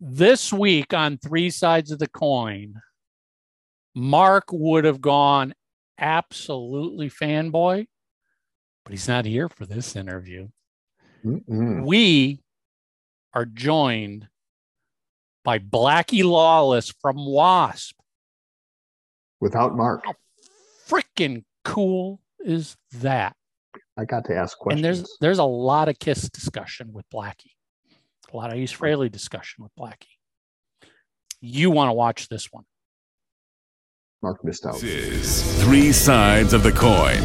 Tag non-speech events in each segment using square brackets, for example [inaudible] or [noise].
This week on Three Sides of the Coin, Mark would have gone absolutely fanboy, but he's not here for this interview. Mm-mm. We are joined by Blackie Lawless from Wasp. Without Mark, How Freaking cool is that? I got to ask questions. And there's there's a lot of kiss discussion with Blackie, a lot of Ace Frehley discussion with Blackie. You want to watch this one? Mark missed out. This is Three Sides of the Coin,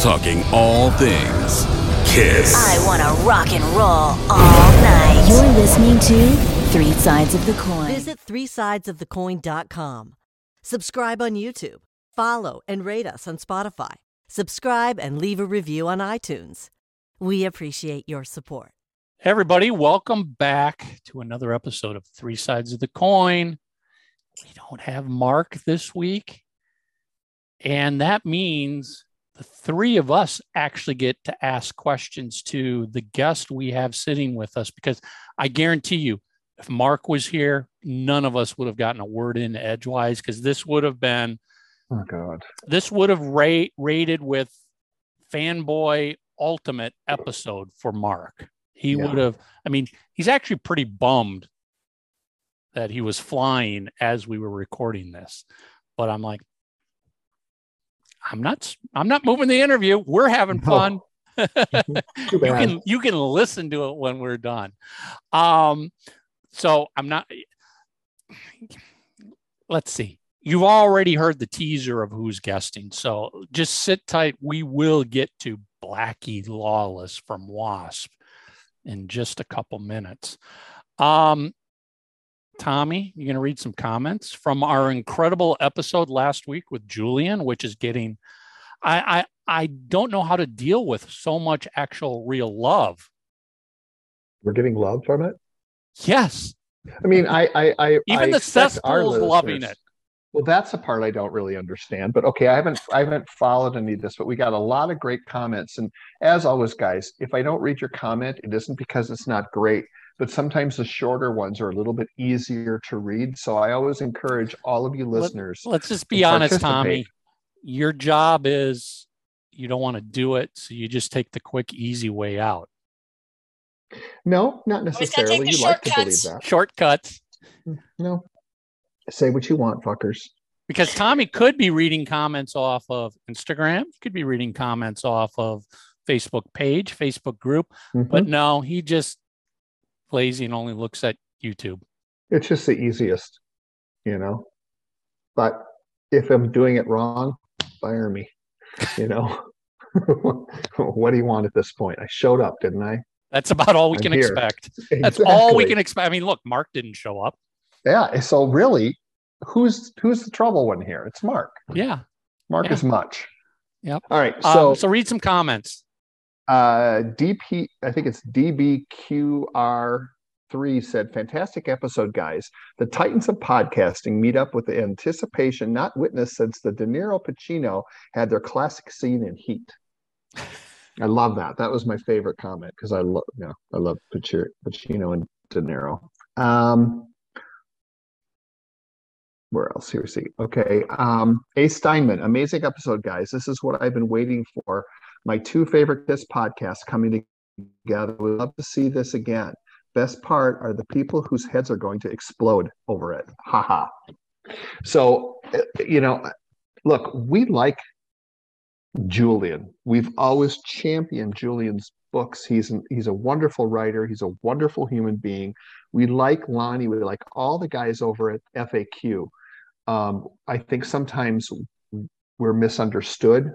talking all things Kiss. I want to rock and roll all night. You're listening to Three Sides of the Coin. Visit threesidesofthecoin.com. Subscribe on YouTube. Follow and rate us on Spotify. Subscribe and leave a review on iTunes. We appreciate your support. Everybody, welcome back to another episode of Three Sides of the Coin. We don't have Mark this week. And that means the three of us actually get to ask questions to the guest we have sitting with us because I guarantee you, if Mark was here, none of us would have gotten a word in edgewise because this would have been Oh God. this would have rate, rated with fanboy ultimate episode for Mark. He Yeah. would have, I mean, he's actually pretty bummed that he was flying as we were recording this. But I'm like, I'm not I'm not moving the interview. We're having fun. [laughs] Too you can you can listen to it when we're done. Um, so I'm not. Let's see. You've already heard the teaser of who's guesting, so just sit tight. We will get to Blackie Lawless from Wasp in just a couple minutes. Um, Tommy, you're going to read some comments from our incredible episode last week with Julian, which is getting. I, I I don't know how to deal with so much actual real love. We're getting love from it. Yes, I mean, I, I, I even I the our cesspool's loving it. Well, that's the part I don't really understand. But okay, I haven't, I haven't followed any of this, but we got a lot of great comments. And as always, guys, if I don't read your comment, it isn't because it's not great, but sometimes the shorter ones are a little bit easier to read. So I always encourage all of you listeners. Let's just be to honest. Tommy. Your job is you don't want to do it, so you just take the quick, easy way out. No, not necessarily. the You like to believe that. Shortcuts. No. Say what you want, fuckers. Because Tommy could be reading comments off of Instagram, could be reading comments off of Facebook page, Facebook group, Mhm. but no, he just lazy and only looks at YouTube. It's just the easiest, you know. But if I'm doing it wrong, fire me. You know. [laughs] what do you want at this point? I showed up, didn't I? That's about all we I'm can here. expect. [laughs] That's all we can expect. I mean, look, Mark didn't show up. Yeah. So really, who's who's the trouble one here? It's Mark. Yeah. Mark Yeah. is much. Yep. All right. So, So, so read some comments. uh, DP, I think it's DBQR three said, "Fantastic episode, guys. The titans of podcasting meet up with the anticipation not witnessed since the De Niro Pacino had their classic scene in Heat." [laughs] I love that. That was my favorite comment because I love, yeah, I love Paci- Pacino and De Niro. Um, where else? Here we see. Okay. Um, A. Steinman, amazing episode, guys. This is what I've been waiting for. My two favorite Kiss podcasts coming together. We'd love to see this again. Best part are the people whose heads are going to explode over it. Haha. So, uh, you know, look, we like Julian. We've always championed Julian's books. He's an, he's a wonderful writer. He's a wonderful human being. We like Lonnie. We like all the guys over at FAQ. Um, I think sometimes we're misunderstood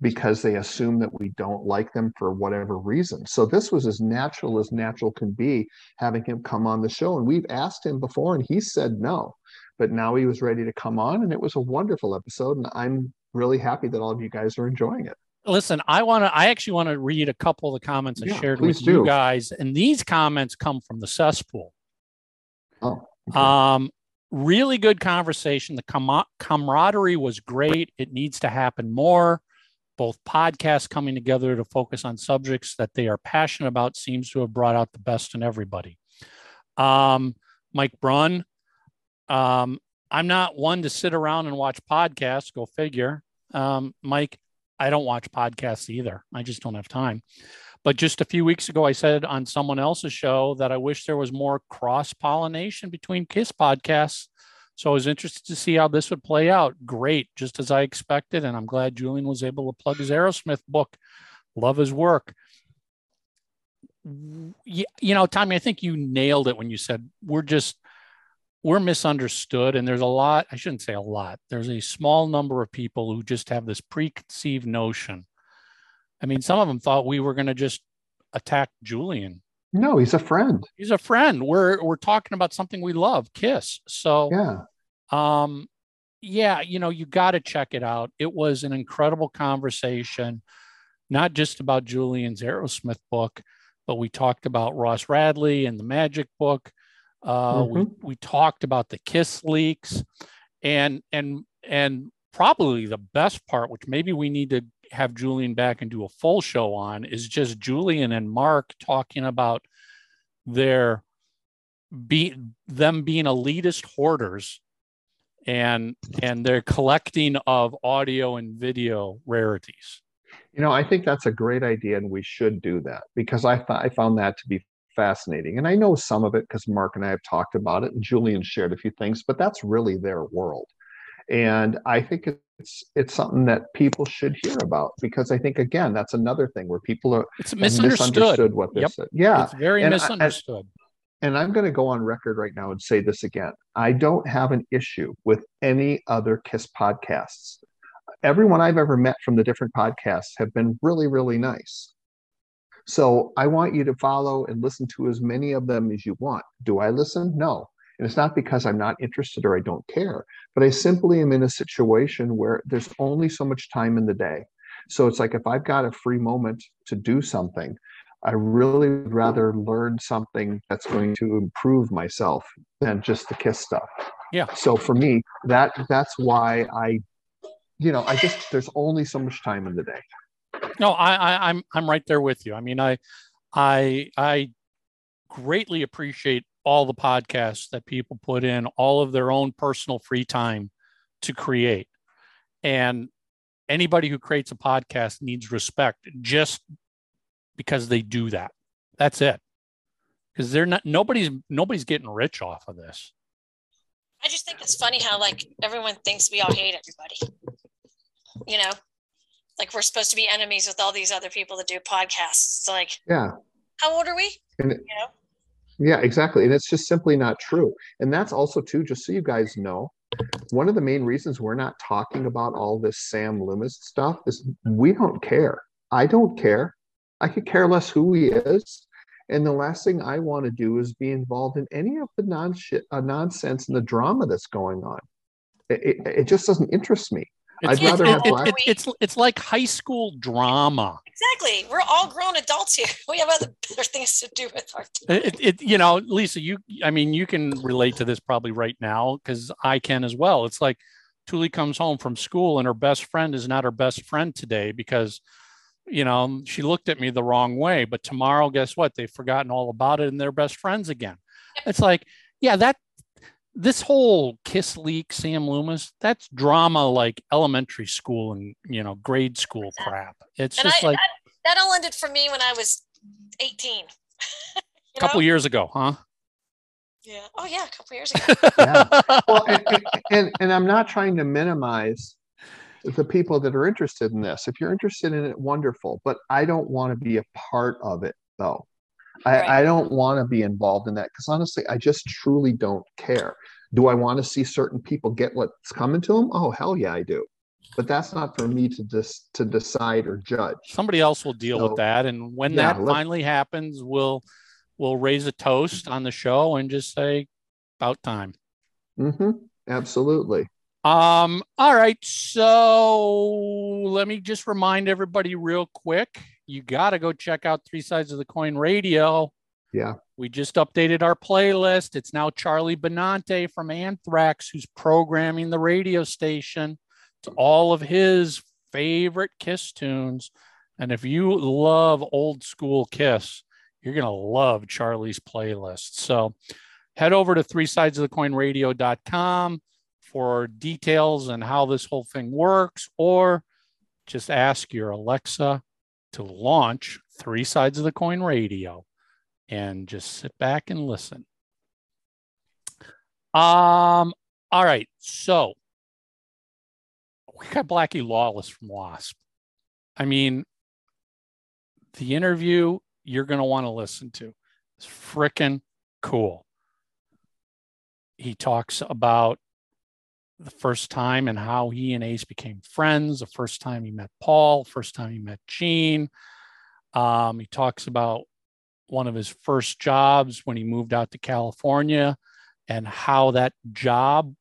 because they assume that we don't like them for whatever reason. So this was as natural as natural can be, having him come on the show. And we've asked him before, and he said no. But now he was ready to come on, and it was a wonderful episode. And I'm really happy that all of you guys are enjoying it. Listen, I want to. I actually want to read a couple of the comments I Yeah, shared with please you guys, and these comments come from the cesspool. Oh, okay. Um, really good conversation. The com- camaraderie was great. It needs to happen more. Both podcasts coming together to focus on subjects that they are passionate about seems to have brought out the best in everybody. Um, Mike Brunn. Um, I'm not one to sit around and watch podcasts. Go figure. Um, Mike, I don't watch podcasts either. I just don't have time. But just a few weeks ago, I said on someone else's show that I wish there was more cross pollination between KISS podcasts. So I was interested to see how this would play out. Great, just as I expected. And I'm glad Julian was able to plug his Aerosmith book. Love his work. You know, Tommy, I think you nailed it when you said we're just we're misunderstood and there's a lot i shouldn't say a lot there's a small number of people who just have this preconceived notion. I mean some of them thought we were going to just attack julian. No he's a friend. He's a friend. We're we're talking about something we love kiss. So yeah. um yeah you know you got to check it out. It was an incredible conversation not just about julian's aerosmith book but we talked about ross radley and the magic book uh, mm-hmm. We we talked about the kiss leaks, and and and probably the best part, which maybe we need to have Julian back and do a full show on, is just Julian and Mark talking about their be them being elitist hoarders and and their collecting of audio and video rarities. You know, I think that's a great idea, and we should do that because I th- I found that to be fascinating. And I know some of it because Mark and I have talked about it, and Julian shared a few things, but that's really their world. And I think it's it's something that people should hear about because I think again that's another thing where people are it's misunderstood, misunderstood what they yep. said. Yeah, it's very and misunderstood. I, and I'm going to go on record right now and say this again. I don't have an issue with any other Kiss podcasts. Everyone I've ever met from the different podcasts have been really, really nice. So I want you to follow and listen to as many of them as you want. Do I listen? No. And it's not because I'm not interested or I don't care, but I simply am in a situation where there's only so much time in the day. So it's like if I've got a free moment to do something, I really would rather learn something that's going to improve myself than just the kiss stuff. Yeah. So for me, that that's why I, you know, I just there's only so much time in the day. No, I, I I'm I'm right there with you. I mean, I I I greatly appreciate all the podcasts that people put in all of their own personal free time to create. And anybody who creates a podcast needs respect just because they do that. That's it. Because they're not nobody's nobody's getting rich off of this. I just think it's funny how like everyone thinks we all hate everybody. You know, like we're supposed to be enemies with all these other people that do podcasts. It's like, yeah, how old are we? And you know? Yeah, exactly. And it's just simply not true. And that's also too, just so you guys know, one of the main reasons we're not talking about all this Sam Loomis stuff is we don't care. I don't care. I could care less who he is. And the last thing I want to do is be involved in any of the non uh, nonsense and the drama that's going on. It, it, it just doesn't interest me. It's, I'd rather it, have black. It, it's it's like high school drama. Exactly. We're all grown adults here. [laughs] We have other better things to do with our time. It, it you know, Lisa, you I mean, you can relate to this probably right now because I can as well. It's like Tuli comes home from school and her best friend is not her best friend today because you know she looked at me the wrong way. But tomorrow, guess what? They've forgotten all about it and they're best friends again. It's like, yeah, that this whole kiss leak sam loomis that's drama like elementary school and you know grade school crap. It's and just I, like that, that, all ended for me when i was 18 [laughs] a couple know? years ago huh? Yeah. Oh yeah a couple years ago. Yeah. [laughs] Well and, and, and i'm not trying to minimize the people that are interested in this. If you're interested in it wonderful. But i don't want to be a part of it though I, right. I don't want to be involved in that because honestly, I just truly don't care. Do I want to see certain people get what's coming to them? Oh, hell yeah, I do. But that's not for me to just to decide or judge. Somebody else will deal so, with that, and when yeah, that finally happens, we'll we'll raise a toast on the show and just say about time. Mm-hmm. Absolutely. Um, all right. So let me just remind everybody real quick. You got to go check out Three Sides of the Coin Radio. Yeah. We just updated our playlist. It's now Charlie Benante from Anthrax who's programming the radio station to all of his favorite Kiss tunes. And if you love old school Kiss, you're going to love Charlie's playlist. So head over to three sides of the coin radio.com for details and how this whole thing works, or just ask your Alexa to launch three sides of the coin radio and just sit back and listen. Um, all right. So we got Blackie Lawless from Wasp. I mean, the interview you're going to want to listen to is freaking cool. He talks about the first time and how he and Ace became friends, the first time he met Paul, first time he met Gene. Um, he talks about one of his first jobs when he moved out to California and how that job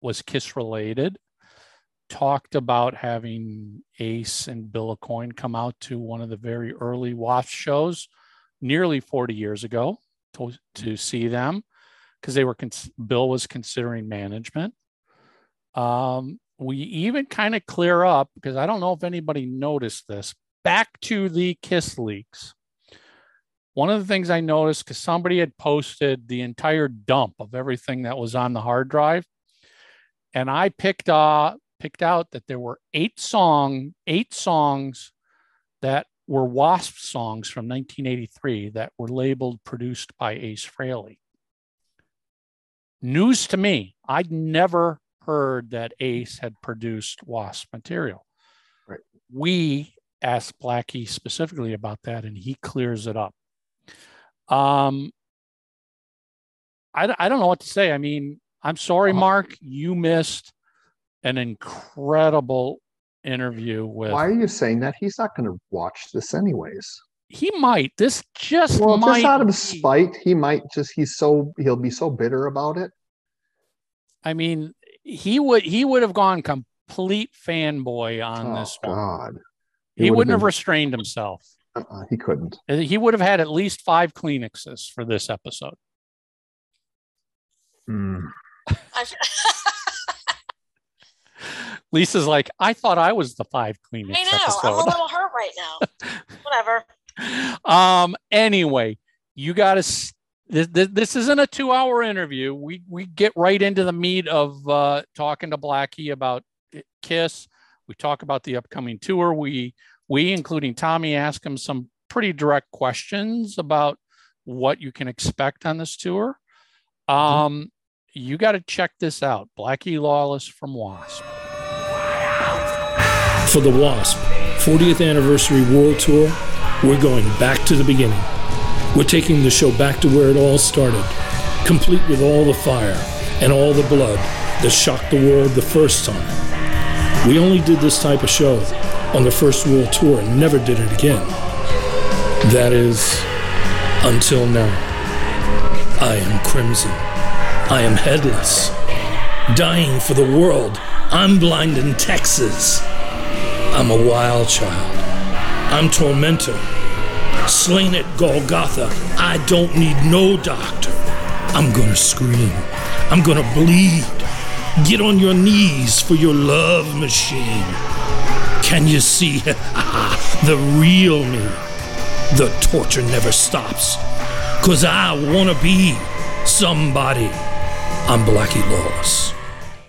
was Kiss related. Talked about having Ace and Bill Aucoin come out to one of the very early Wasp shows nearly 40 years ago to, to see them because they were cons- Bill was considering management. Um, we even kind of clear up because I don't know if anybody noticed this. Back to the Kiss leaks. One of the things I noticed because somebody had posted the entire dump of everything that was on the hard drive, and I picked uh picked out that there were eight song eight songs that were Wasp songs from 1983 that were labeled produced by Ace Frehley. News to me. I'd never heard that Ace had produced Wasp material. Right. We asked Blackie specifically about that, and he clears it up. Um, I, I don't know what to say. I mean, I'm sorry, Uh-huh. Mark, you missed an incredible interview with. Why are you saying that? He's not going to watch this anyways. He might. This just Well, might just out of spite, he might just he's so he'll be so bitter about it. I mean, he would he would have gone complete fanboy on oh this one. God, He, would've wouldn't have been- restrained himself. uh-uh, he couldn't. He would have had at least five Kleenexes for this episode. Mm. [laughs] Lisa's like, I thought I was the five Kleenex I know. I'm a little hurt right now. [laughs] Whatever. [laughs] um. Anyway, you got to. This, this, this isn't a two-hour interview. We we get right into the meat of uh, talking to Blackie about Kiss. We talk about the upcoming tour. We we, including Tommy, ask him some pretty direct questions about what you can expect on this tour. Um, you got to check this out. Blackie Lawless from Wasp. For the Wasp 40th Anniversary World Tour, we're going back to the beginning. We're taking the show back to where it all started, complete with all the fire and all the blood that shocked the world the first time. We only did this type of show on the first World Tour and never did it again. That is, until now. I am Crimson. I am headless. Dying for the world. I'm blind in Texas. I'm a wild child. I'm tormentor. Slain at Golgotha. I don't need no doctor. I'm gonna scream. I'm gonna bleed. Get on your knees for your love machine. Can you see [laughs] the real me? The torture never stops. Cause I wanna be somebody. I'm Blackie Lawless.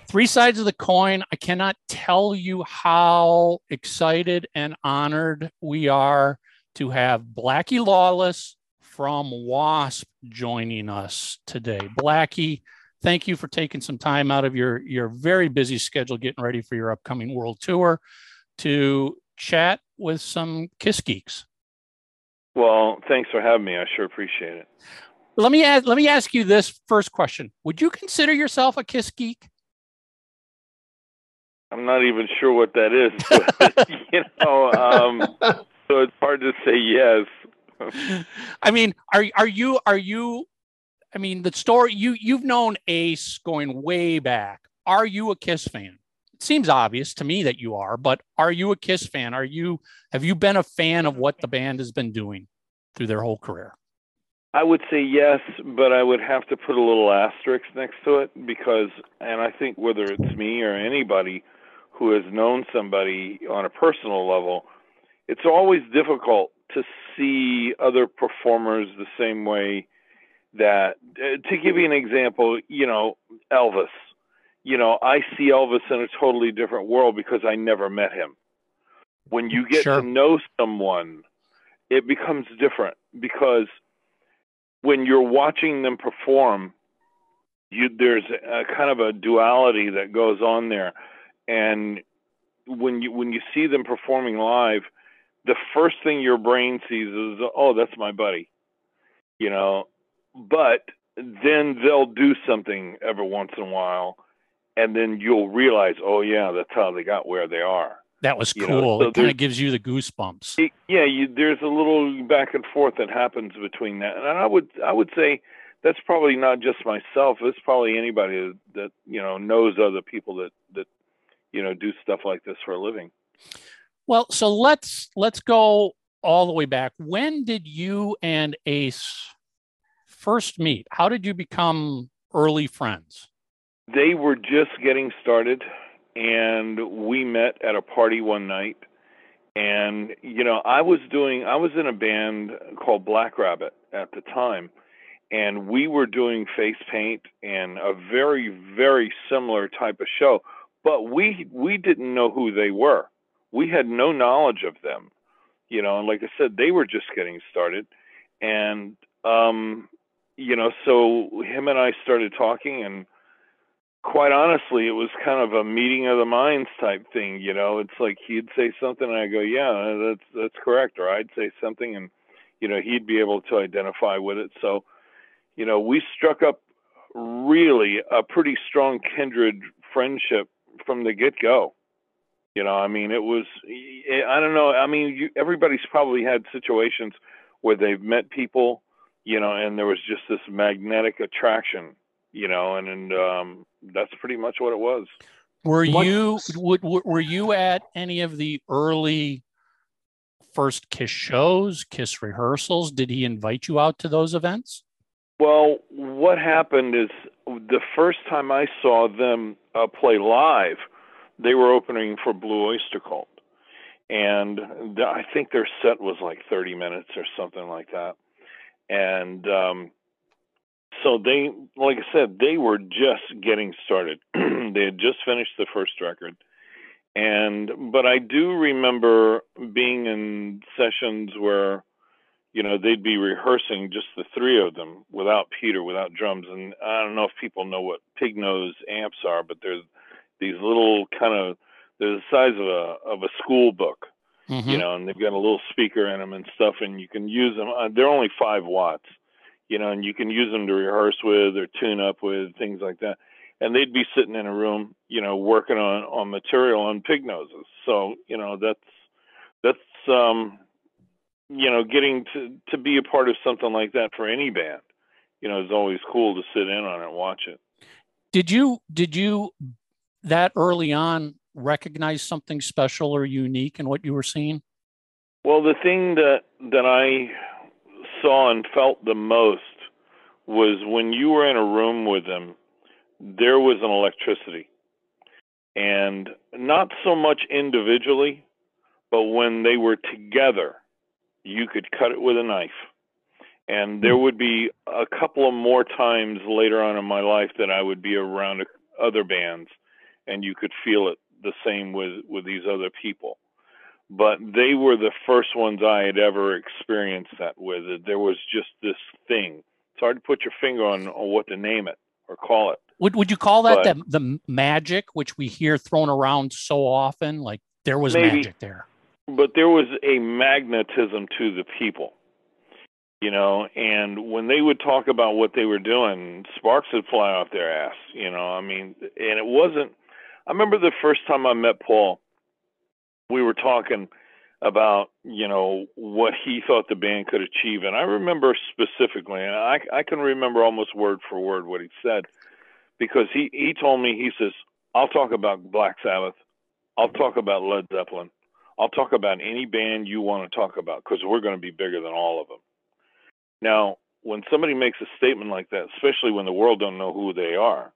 Three sides of the coin. I cannot tell you how excited and honored we are to have Blackie Lawless from WASP joining us today. Blackie, thank you for taking some time out of your, your very busy schedule getting ready for your upcoming world tour to chat with some Kiss Geeks. Well, thanks for having me. I sure appreciate it. Let me ask, let me ask you this first question. Would you consider yourself a Kiss geek? I'm not even sure what that is, [laughs] but, you know, um, [laughs] so it's hard to say yes. [laughs] I mean, are are you are you? I mean, the story you you've known Ace going way back. Are you a Kiss fan? It seems obvious to me that you are, but are you a Kiss fan? Are you have you been a fan of what the band has been doing through their whole career? I would say yes, but I would have to put a little asterisk next to it because, and I think whether it's me or anybody who has known somebody on a personal level, it's always difficult to see other performers the same way that uh, to give you an example, you know, Elvis. You know, I see Elvis in a totally different world because I never met him. When you get Sure. to know someone, it becomes different because when you're watching them perform, you there's a kind of a duality that goes on there, and when you when you see them performing live, the first thing your brain sees is, oh, that's my buddy, you know. But then they'll do something every once in a while, and then you'll realize, oh yeah, that's how they got where they are. That was You cool. know, so it kind of gives you the goosebumps. It- yeah, you, there's a little back and forth that happens between that, and I would I would say that's probably not just myself. It's probably anybody that, that you know knows other people that that you know do stuff like this for a living. Well, so let's let's go all the way back. When did you and Ace first meet? How did you become early friends? They were just getting started, and we met at a party one night. And you know, I was doing I was in a band called Black Rabbit at the time, and we were doing face paint and a very very similar type of show, but we we didn't know who they were. We had no knowledge of them, you know. And like I said, they were just getting started, and um, you know, so him and I started talking and quite honestly, it was kind of a meeting of the minds type thing. You know, it's like he'd say something, and I go, "Yeah, that's that's correct," or I'd say something, and you know, he'd be able to identify with it. So, you know, we struck up really a pretty strong kindred friendship from the get go. You know, I mean, it was I don't know. I mean, you, everybody's probably had situations where they've met people, you know, and there was just this magnetic attraction you know, and and um, that's pretty much what it was. Were What- you would, were you at any of the early first Kiss shows, Kiss rehearsals? Did he invite you out to those events? Well, what happened is the first time I saw them uh, play live, they were opening for Blue Oyster Cult, and th- I think their set was like 30 minutes or something like that, and um, so they, like I said, they were just getting started. [clears throat] they had just finished the first record, and but I do remember being in sessions where you know they'd be rehearsing just the three of them without Peter, without drums, and I don't know if people know what pig nose amps are, but there's these little kind of they're the size of a of a school book, Mm-hmm. you know, and they've got a little speaker in them and stuff, and you can use them. Uh, they're only five watts, you know, and you can use them to rehearse with or tune up with things like that. And they'd be sitting in a room, you know, working on on material on pig noses. So you know that's that's um, you know getting to to be a part of something like that for any band, you know, is always cool to sit in on it and watch it. Did you did you that early on recognize something special or unique in what you were seeing? Well, the thing that that I saw and felt the most was when you were in a room with them, there was an electricity. And not so much individually, but when they were together, you could cut it with a knife. And there would be a couple of more times later on in my life that I would be around other bands and you could feel it the same with with these other people but they were the first ones I had ever experienced that with. There was just this thing. It's hard to put your finger on, on what to name it or call it. Would would you call that But- the the magic which we hear thrown around so often? Like there was Maybe. magic there. But there was a magnetism to the people, you know. And when they would talk about what they were doing, sparks would fly off their ass, you know. I mean, and it wasn't. I remember the first time I met Paul. We were talking about you know what he thought the band could achieve, and I remember specifically, and I I can remember almost word for word what he said, because he he told me he says I'll talk about Black Sabbath, I'll talk about Led Zeppelin, I'll talk about any band you want to talk about because we're going to be bigger than all of them. Now, when somebody makes a statement like that, especially when the world don't know who they are,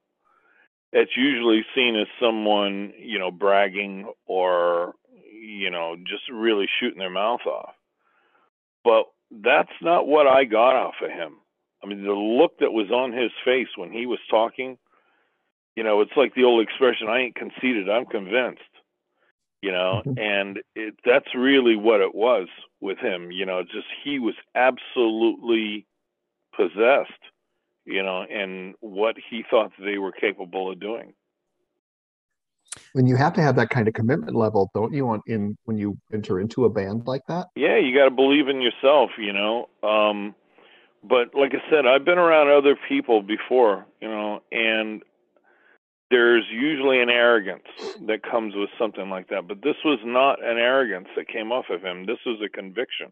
it's usually seen as someone, you know, bragging or, you know, just really shooting their mouth off. But that's not what I got off of him. I mean, the look that was on his face when he was talking, you know, it's like the old expression, I ain't conceited, I'm convinced. You know, Mhm. and it, that's really what it was with him. You know, just he was absolutely possessed, you know, and what he thought they were capable of doing. When you have to have that kind of commitment level, don't you? Want in when you enter into a band like that? Yeah, you got to believe in yourself, you know. Um, but like I said, I've been around other people before, you know, and there's usually an arrogance that comes with something like that. But this was not an arrogance that came off of him. This was a conviction.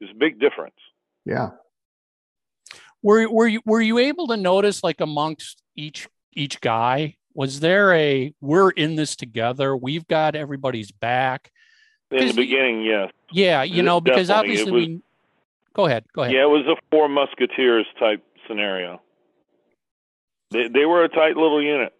There's a big difference. Yeah. Were were you were you able to notice like amongst each each guy? Was there a we're in this together? We've got everybody's back. In the beginning, yes. Yeah, you know, because obviously was- we. Go ahead. Go ahead. Yeah, it was a four musketeers type scenario. They they were a tight little unit.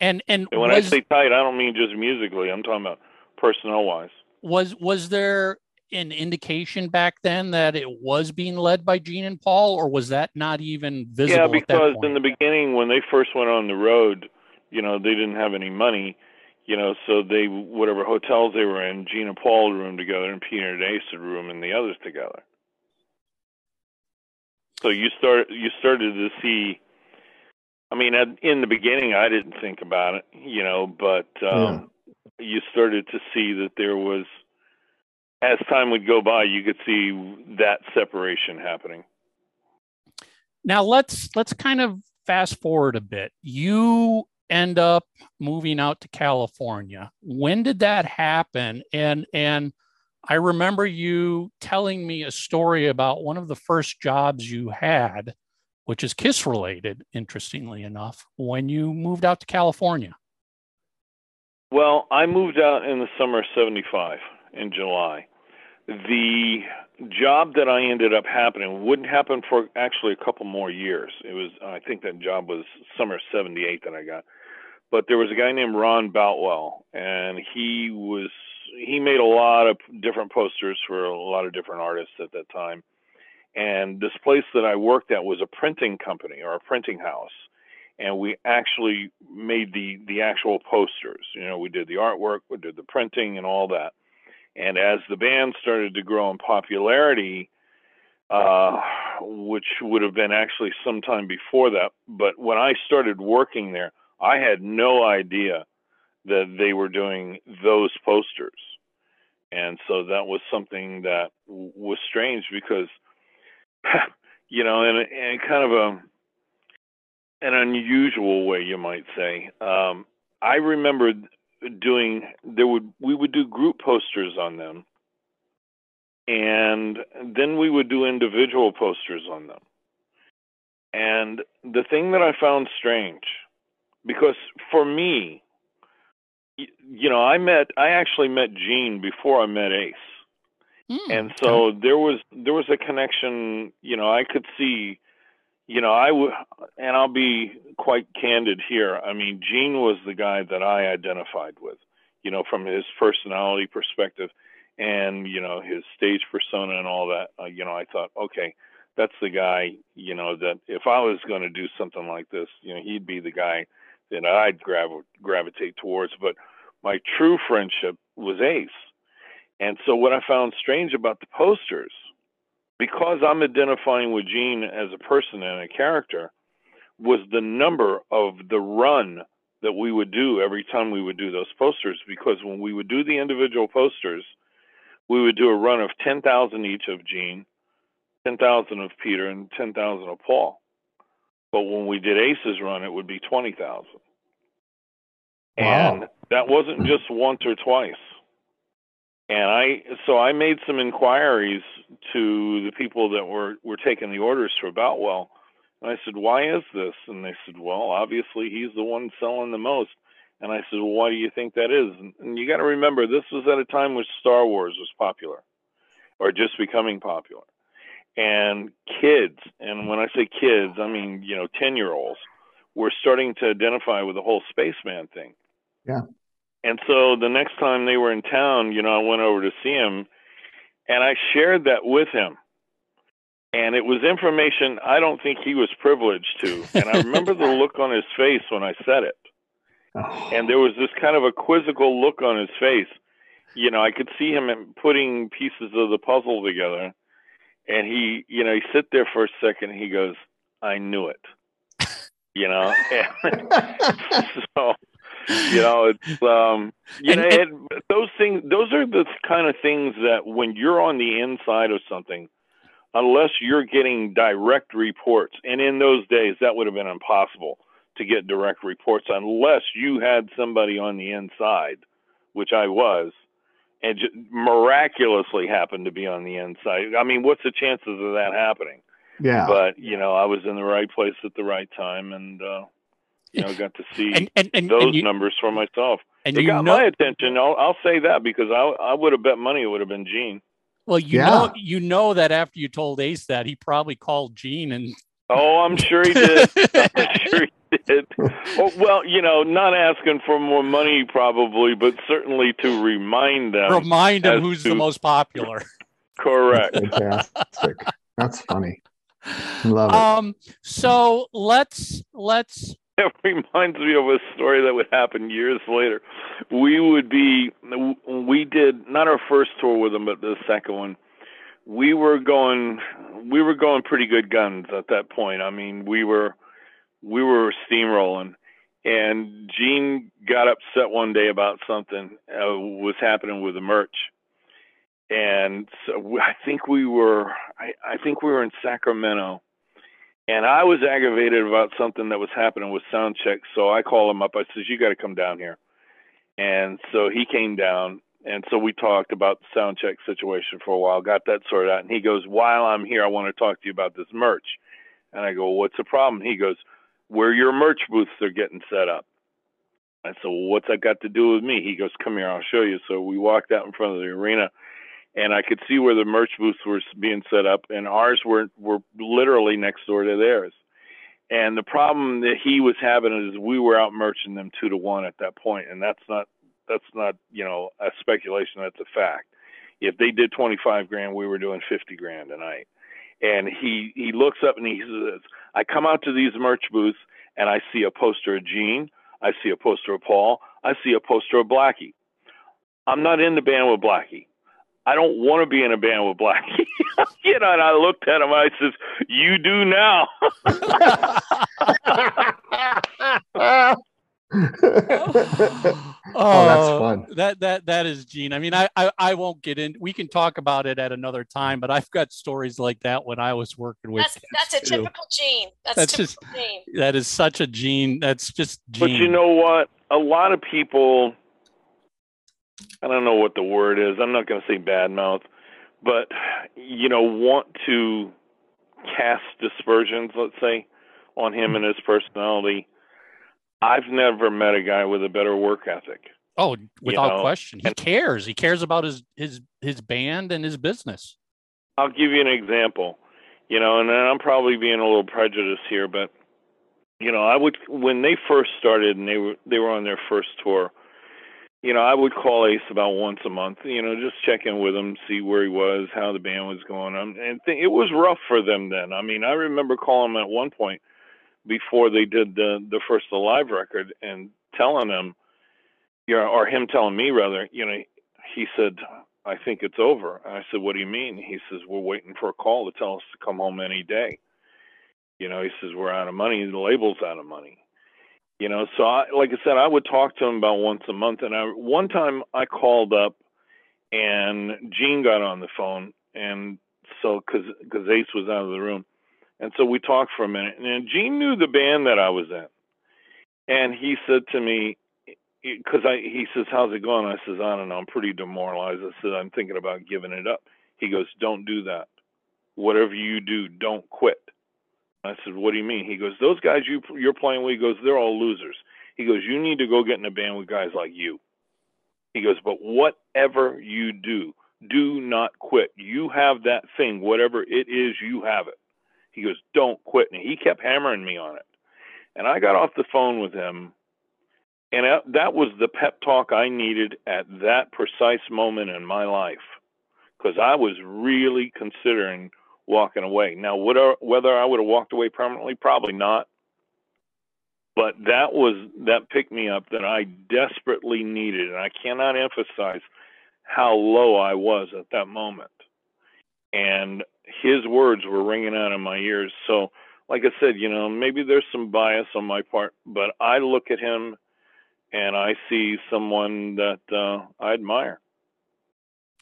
And and And when was, I say tight, I don't mean just musically. I'm talking about personnel wise. was was there an indication back then that it was being led by Gene and Paul, or was that not even visible? Yeah, at that because in the beginning, when they first went on the road, you know, they didn't have any money, you know, so they whatever hotels they were in, Gene and Paul would room together, and Peter and Ace would room and the others together. So you start you started to see. I mean, in the beginning, I didn't think about it, you know, but um, you started to see that there was, as time would go by, you could see that separation happening. now let's let's kind of fast forward a bit. You end up moving out to California. When did that happen? And and I remember you telling me a story about one of the first jobs you had, which is Kiss related, interestingly enough, when you moved out to California. Well, I moved out in the summer of 75 in July. The job that I ended up happening wouldn't happen for actually a couple more years. It was, I think that job was summer 78 that I got. But there was a guy named Ron Boutwell, and he was, he made a lot of different posters for a lot of different artists at that time. And this place that I worked at was a printing company or a printing house and we actually made the the actual posters. You know, we did the artwork, we did the printing, and all that. And as the band started to grow in popularity, uh, which would have been actually sometime before that, but when I started working there, I had no idea that they were doing those posters. And so that was something that was strange because, [laughs] you know, in, in kind of a an unusual way, you might say. Um, I remember doing there would we would do group posters on them, and then we would do individual posters on them. And the thing that I found strange, because for me, you know, I met I actually met Gene before I met Ace. Hmm, and so there was there was a connection you know i could see you know i would and i'll be quite candid here. I mean gene was the guy that i identified with you know from his personality perspective and you know his stage persona and all that. Uh, you know i thought okay that's the guy you know that if i was going to do something like this you know he'd be the guy that i'd grav- gravitate towards. But my true friendship was ace. And so what I found strange about the posters, because I'm identifying with Gene as a person and a character, was the number of the run that we would do every time we would do those posters. Because when we would do the individual posters, we would do a run of 10,000 each of Gene, 10,000 of Peter, and 10,000 of Paul. But when we did Ace's run, it would be 20,000. Wow. And that wasn't just once or twice and I so I made some inquiries to the people that were were taking the orders for Boutwell, and I said, "Why is this?" And they said, "Well, obviously he's the one selling the most." And I said, "Well, why do you think that is?" And, and you got to remember, this was at a time when Star Wars was popular, or just becoming popular, and kids. And when I say kids, I mean you know ten year olds were starting to identify with the whole spaceman thing. Yeah. And so the next time they were in town, you know, I went over to see him and I shared that with him. and it was information I don't think he was privileged to. And I remember the [laughs] look on his face when I said it. Oh. And there was this kind of a quizzical look on his face. You know, I could see him putting pieces of the puzzle together. And he, you know, he sit there for a second. And he goes, "I knew it." You know, and [laughs] [laughs] so you know it's um you And- know and- it, those things those are the kind of things that when you're on the inside of something unless you're getting direct reports and in those days that would have been impossible to get direct reports unless you had somebody on the inside which I was and ju- miraculously happened to be on the inside i mean what's the chances of that happening yeah. but you know i was in the right place at the right time and uh you know got to see And and and, those and you, numbers for myself and it you got know, my attention. I'll, I'll say that because I I would have bet money it would have been Gene. well, you Yeah. know, you know that after you told Ace that, he probably called Gene and Oh, I'm sure he [laughs] did. I'm sure he did. Oh, well, you know, not asking for more money probably, but certainly to remind them. remind him as who's the most popular. Correct. Fantastic. That's funny. Love it. Um, so let's let's [laughs] It reminds me of a story that would happen years later. We would be, we did not our first tour with them, but the second one. We were going, we were going pretty good guns at that point. I mean, we were, we were steamrolling. And Gene got upset one day about something uh, was happening with the merch, and so I think we were, I, I think we were in Sacramento, and I was aggravated about something that was happening with sound check. So I called him up. I says, "You got to come down here." And so he came down, and so we talked about the sound check situation for a while. Got that sorted out, and he goes, "While I'm here, I want to talk to you about this merch." And I go, "What's the problem?" He goes, "Where your merch booths are getting set up." I said, "Well, what's that got to do with me?" He goes, "Come here, I'll show you." So we walked out in front of the arena, and I could see where the merch booths were being set up, and ours were were literally next door to theirs. And the problem that he was having is we were out merching them two to one at that point, and that's not that's not you know a speculation. That's a fact. If they did twenty five grand, we were doing fifty grand a night. And he he looks up and he says, "I come out to these merch booths and I see a poster of Gene, I see a poster of Paul, I see a poster of Blackie. I'm not in the band with Blackie. I don't want to be in a band with Blackie. [laughs] you know, and I looked at him. I says, "You do now." [laughs] Oh, that's fun. Oh, that that that is Gene. I mean, I, I I won't get in. We can talk about it at another time, but I've got stories like that when I was working with. That's that's a too. typical gene. That's, That's typical gene. That is such a Gene. That's just Gene. But you know what? A lot of people, I don't know what the word is. I'm not going to say bad mouth, but you know, want to cast dispersions, let's say, on him and his personality. I've never met a guy with a better work ethic. oh, without know, question, he and- cares. He cares about his his his band and his business. I'll give you an example. You know, and I'm probably being a little prejudiced here, but you know, I would when they first started and they were they were on their first tour. You know, I would call Ace about once a month. You know, just check in with him, see where he was, how the band was going. Um, and th- it was rough for them then. I mean, I remember calling him at one point before they did the the first live record and telling him, you know, or him telling me rather, you know, he said, I think it's over. And I said, What do you mean? He says, We're waiting for a call to tell us to come home any day. You know, he says, We're out of money. The label's out of money. You know, so I, like I said, I would talk to him about once a month. And I, one time I called up and Gene got on the phone. And so, cause, cause Ace was out of the room. And so we talked for a minute. And Gene knew the band that I was in. And he said to me, because I he says, "How's it going?" I says, "I don't know. I'm pretty demoralized." I said, "I'm thinking about giving it up." He goes, "Don't do that. Whatever you do, don't quit." I said, "What do you mean?" He goes, "Those guys you you're playing with," he goes, "they're all losers." He goes, "You need to go get in a band with guys like you." He goes, "But whatever you do, do not quit. You have that thing, whatever it is, you have it." He goes, "Don't quit." And he kept hammering me on it. And I got off the phone with him and that- was the pep talk I needed at that precise moment in my life because I was really considering walking away. Now, would I, whether I would have walked away permanently, probably not. But that was that pick me up that I desperately needed, and I cannot emphasize how low I was at that moment. And his words were ringing out in my ears. So, like I said, you know, maybe there's some bias on my part, but I look at him and I see someone that uh, I admire.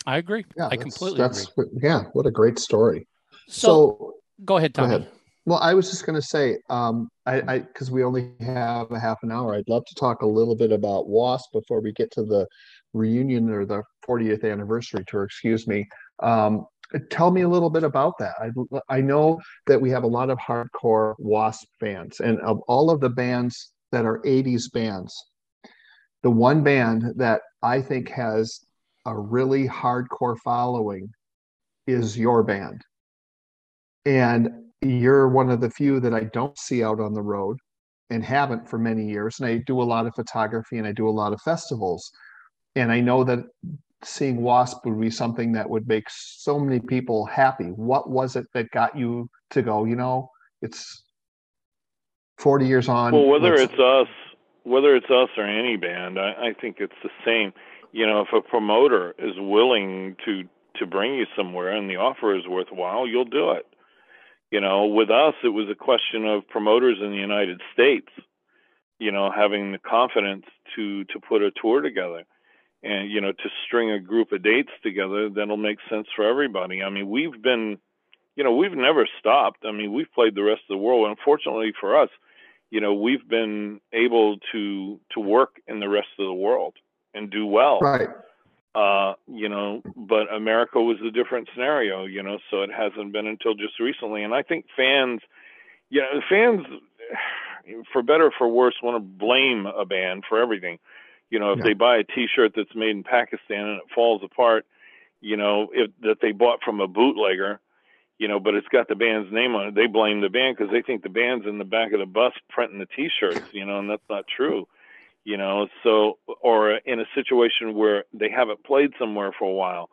I agree. Yeah, I that's- completely that's, agree. Yeah, what a great story. So, So, go ahead, go ahead. Well, I was just going to say, um, I, I, because we only have a half an hour, I'd love to talk a little bit about WASP before we get to the reunion or the 40th anniversary tour, excuse me. Um, tell me a little bit about that. I, I know that we have a lot of hardcore WASP fans, and of all of the bands that are 80s bands, the one band that I think has a really hardcore following is your band. And you're one of the few that I don't see out on the road and haven't for many years. And I do a lot of photography and I do a lot of festivals. And I know that seeing Wasp would be something that would make so many people happy. What was it that got you to go, you know, it's 40 years on? Well, whether it's us, whether it's us or any band, I, I think it's the same. You know, if a promoter is willing to to bring you somewhere and the offer is worthwhile, you'll do it. You know, with us, it was a question of promoters in the United States, you know, having the confidence to to put a tour together and you know to string a group of dates together that'll make sense for everybody. I mean, we've been, you know, we've never stopped. I mean, we've played the rest of the world. Unfortunately for us, you know, we've been able to to work in the rest of the world and do well right. Uh, you know, but America was a different scenario, you know, so it hasn't been until just recently. And I think fans, you know, fans, for better or for worse, want to blame a band for everything. You know, if Yeah. they buy a T-shirt that's made in Pakistan and it falls apart, you know, if that they bought from a bootlegger, you know, but it's got the band's name on it, they blame the band because they think the band's in the back of the bus printing the T-shirts, you know, and that's not true you know so or in a situation where they haven't played somewhere for a while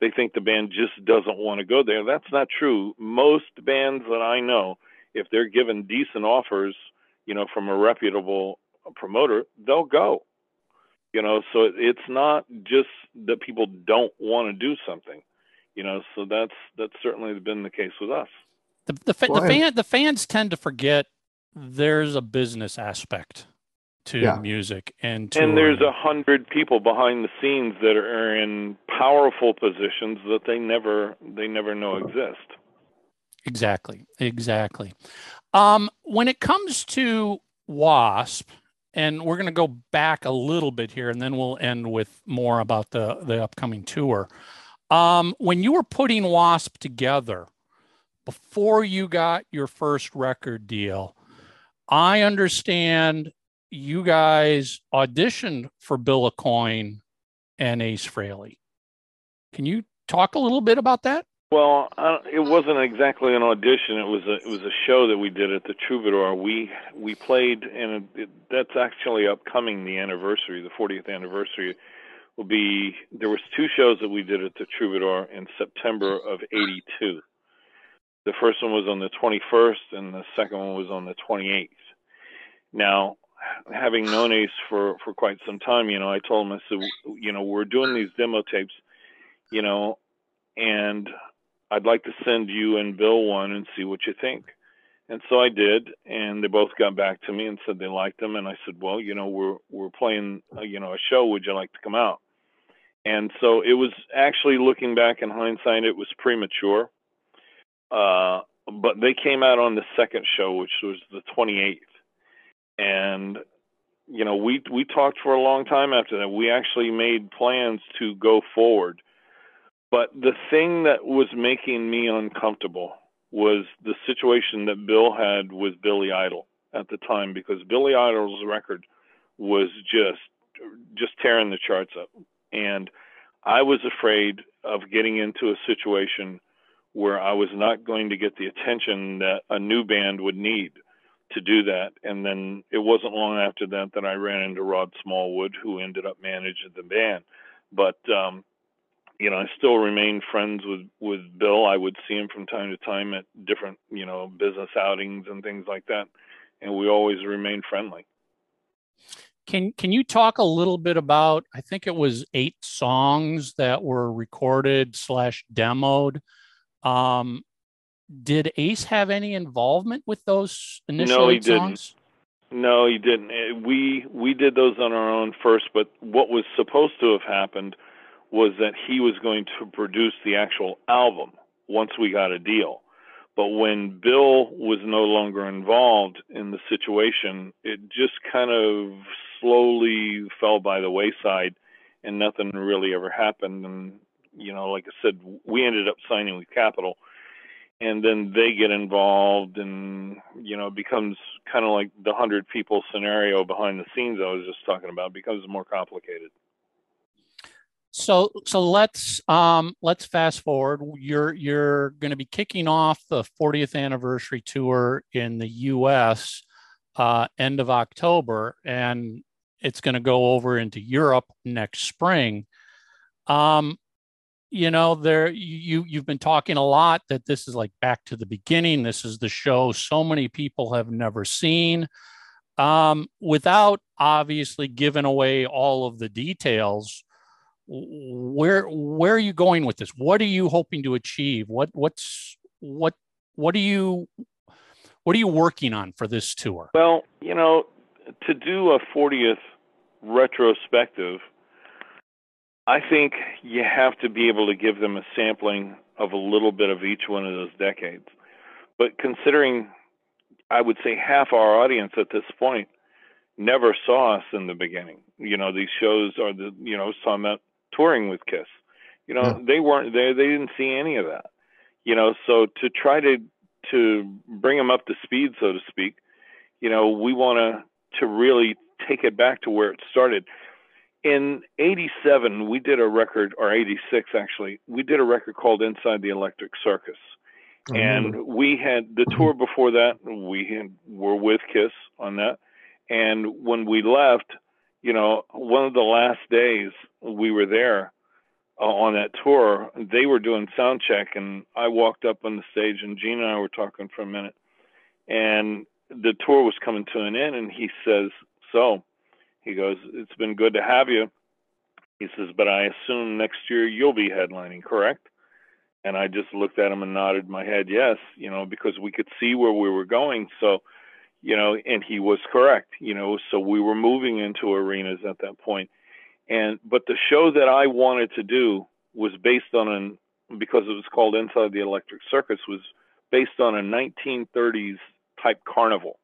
they think the band just doesn't want to go there. That's not true. Most bands that i know if they're given decent offers you know from a reputable promoter they'll go. You know so it's not just that people don't want to do something you know so that's that's certainly been the case with us. The the, fa- the fan the fans tend to forget there's a business aspect to Yeah. music and and there's a hundred people behind the scenes that are in powerful positions that they never they never know exist Exactly. Exactly. Um, when it comes to WASP, and we're going to go back a little bit here, and then we'll end with more about the the upcoming tour. Um, when you were putting WASP together, before you got your first record deal, I understand you guys auditioned for Bill Aucoin and Ace Frehley. Can you talk a little bit about that? Well, it wasn't exactly an audition. It was a it was a show that we did at the Troubadour. We we played, and it, that's actually upcoming. The anniversary, the 40th anniversary, will be. There was two shows that we did at the Troubadour in September of '82. The first one was on the 21st, and the second one was on the 28th. Now, having known Ace for for quite some time, you know, I told him, I said, you know, we're doing these demo tapes, you know, and I'd like to send you and Bill one and see what you think. And so I did, and they both got back to me and said they liked them. And I said, well, you know, we're we're playing, uh, you know, a show. Would you like to come out? And so it was actually looking back in hindsight, it was premature. Uh, but they came out on the second show, which was the 28th, and you know, we we talked for a long time after that. We actually made plans to go forward. But the thing that was making me uncomfortable was the situation that Bill had with Billy Idol at the time because Billy Idol's record was just just tearing the charts up. And I was afraid of getting into a situation where I was not going to get the attention that a new band would need to do that. And then it wasn't long after that that I ran into Rod Smallwood, who ended up managing the band. But um, you know, I still remain friends with with Bill. I would see him from time to time at different, you know, business outings and things like that, and we always remain friendly. Can can you talk a little bit about? I think it was eight songs that were recorded slash demoed. Um, did Ace have any involvement with those initial no, he eight didn't. songs? No, he didn't. Eh, We we did those on our own first, but what was supposed to have happened was that he was going to produce the actual album once we got a deal. But when Bill was no longer involved in the situation, it just kind of slowly fell by the wayside and nothing really ever happened. And, you know, like I said, we ended up signing with Capitol and then they get involved and, you know, it becomes kind of like the hundred people scenario behind the scenes I was just talking about becomes more complicated. So so let's um let's fast forward. You're you're going to be kicking off the 40th anniversary tour in the U.S. Uh, end of October, and it's going to go over into Europe next spring. Um, you know, there you you've been talking a lot that this is like back to the beginning. This is the show so many people have never seen. Um, without obviously giving away all of the details where where are you going with this what are you hoping to achieve what what's what what are you what are you working on for this tour Well, you know, to do a 40th retrospective, I think you have to be able to give them a sampling of a little bit of each one of those decades. But considering, I would say half our audience at this point never saw us in the beginning. You know, these shows are the, you know, saw them out touring with Kiss. You know, Yeah. they weren't there. They didn't see any of that. You know, so to try to to bring them up to speed, so to speak, you know, we want to to really take it back to where it started. In 87, we did a record, or 86 actually, we did a record called Inside the Electric Circus. I remember. And we had the tour before that, we had, were with Kiss on that. And when we left, you know, one of the last days we were there uh, on that tour, they were doing sound check, and I walked up on the stage, and Gene and I were talking for a minute, and the tour was coming to an end, and he says, "So," he goes, "It's been good to have you." He says, "But I assume next year you'll be headlining, correct?" And I just looked at him and nodded my head, yes, you know, because we could see where we were going. So, you know, and he was correct, you know, so we were moving into arenas at that point. And but the show that I wanted to do was based on an because it was called Inside the Electric Circus was based on a 1930s type carnival,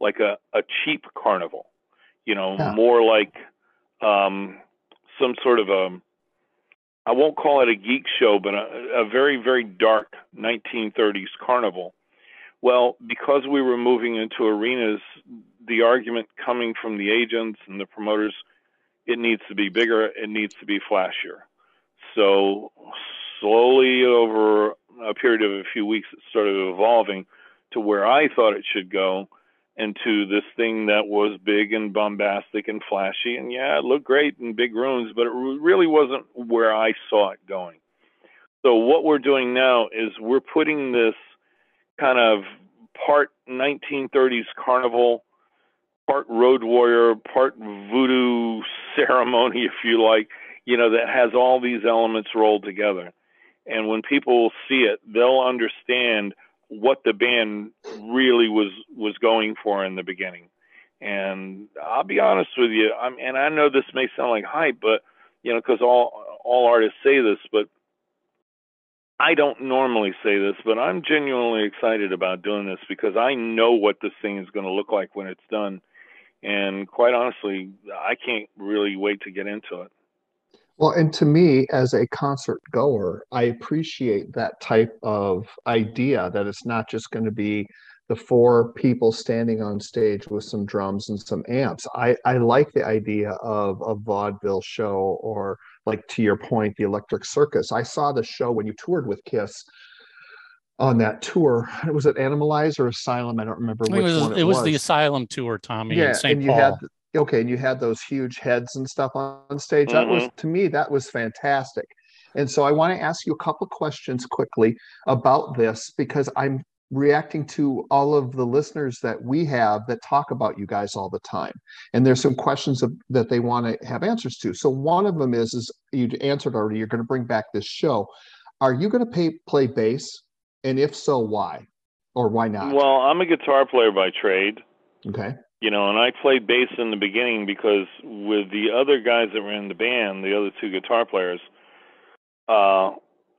like a a cheap carnival, you know, Yeah. more like um some sort of a I won't call it a geek show, but a, a very, very dark 1930s carnival. Well, because we were moving into arenas, the argument coming from the agents and the promoters, it needs to be bigger, it needs to be flashier. So, slowly over a period of a few weeks, it started evolving to where I thought it should go into this thing that was big and bombastic and flashy. And yeah, it looked great in big rooms, but it really wasn't where I saw it going. So, what we're doing now is we're putting this kind of part 1930s carnival, part road warrior, part voodoo [laughs] ceremony, if you like, you know, that has all these elements rolled together. And when people see it, they'll understand what the band really was was going for in the beginning. And I'll be honest with you, I'm, and I know this may sound like hype, but you know, because all all artists say this, but I don't normally say this, but I'm genuinely excited about doing this because I know what this thing is going to look like when it's done. And quite honestly, I can't really wait to get into it. Well, and to me, as a concert goer, I appreciate that type of idea that it's not just going to be the four people standing on stage with some drums and some amps. I, I like the idea of a vaudeville show or, like to your point, the Electric Circus. I saw the show when you toured with Kiss on that tour. Was it Animalize or Asylum? I don't remember it which was one it was the asylum tour tommy in st and you paul had okay, and you had those huge heads and stuff on stage. That was mm-hmm. to me that was fantastic. And so I want to ask you a couple questions quickly about this because I'm reacting to all of the listeners that we have that talk about you guys all the time and there's some questions of, that they want to have answers to. So one of them is is you answered already you're going to bring back this show. Are you going to pay, play bass? And if so why? Or why not? Well, I'm a guitar player by trade, okay you know, and I played bass in the beginning because with the other guys that were in the band, the other two guitar players, uh,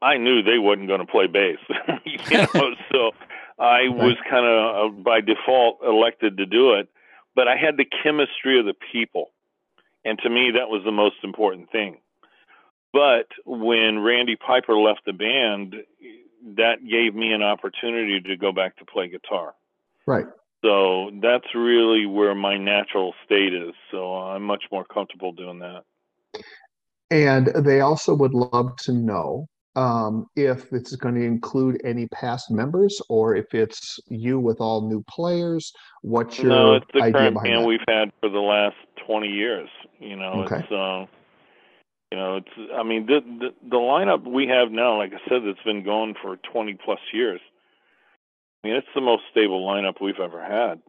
I knew they wasn't going to play bass, [laughs] you [laughs] know, so I was kind of uh, by default elected to do it. But I had the chemistry of the people, and to me that was the most important thing. But when Randy Piper left the band, that gave me an opportunity to go back to play guitar. right So that's really where my natural state is. So I'm much more comfortable doing that. and they also would love to know um, if it's going to include any past members or if it's you with all new players what's your no, it's the idea current band that we've had for the last 20 years. You know, Okay. it's uh, you know, it's. I mean, the, the the lineup we have now, like I said, it's been going for 20 plus years. I mean, it's the most stable lineup we've ever had.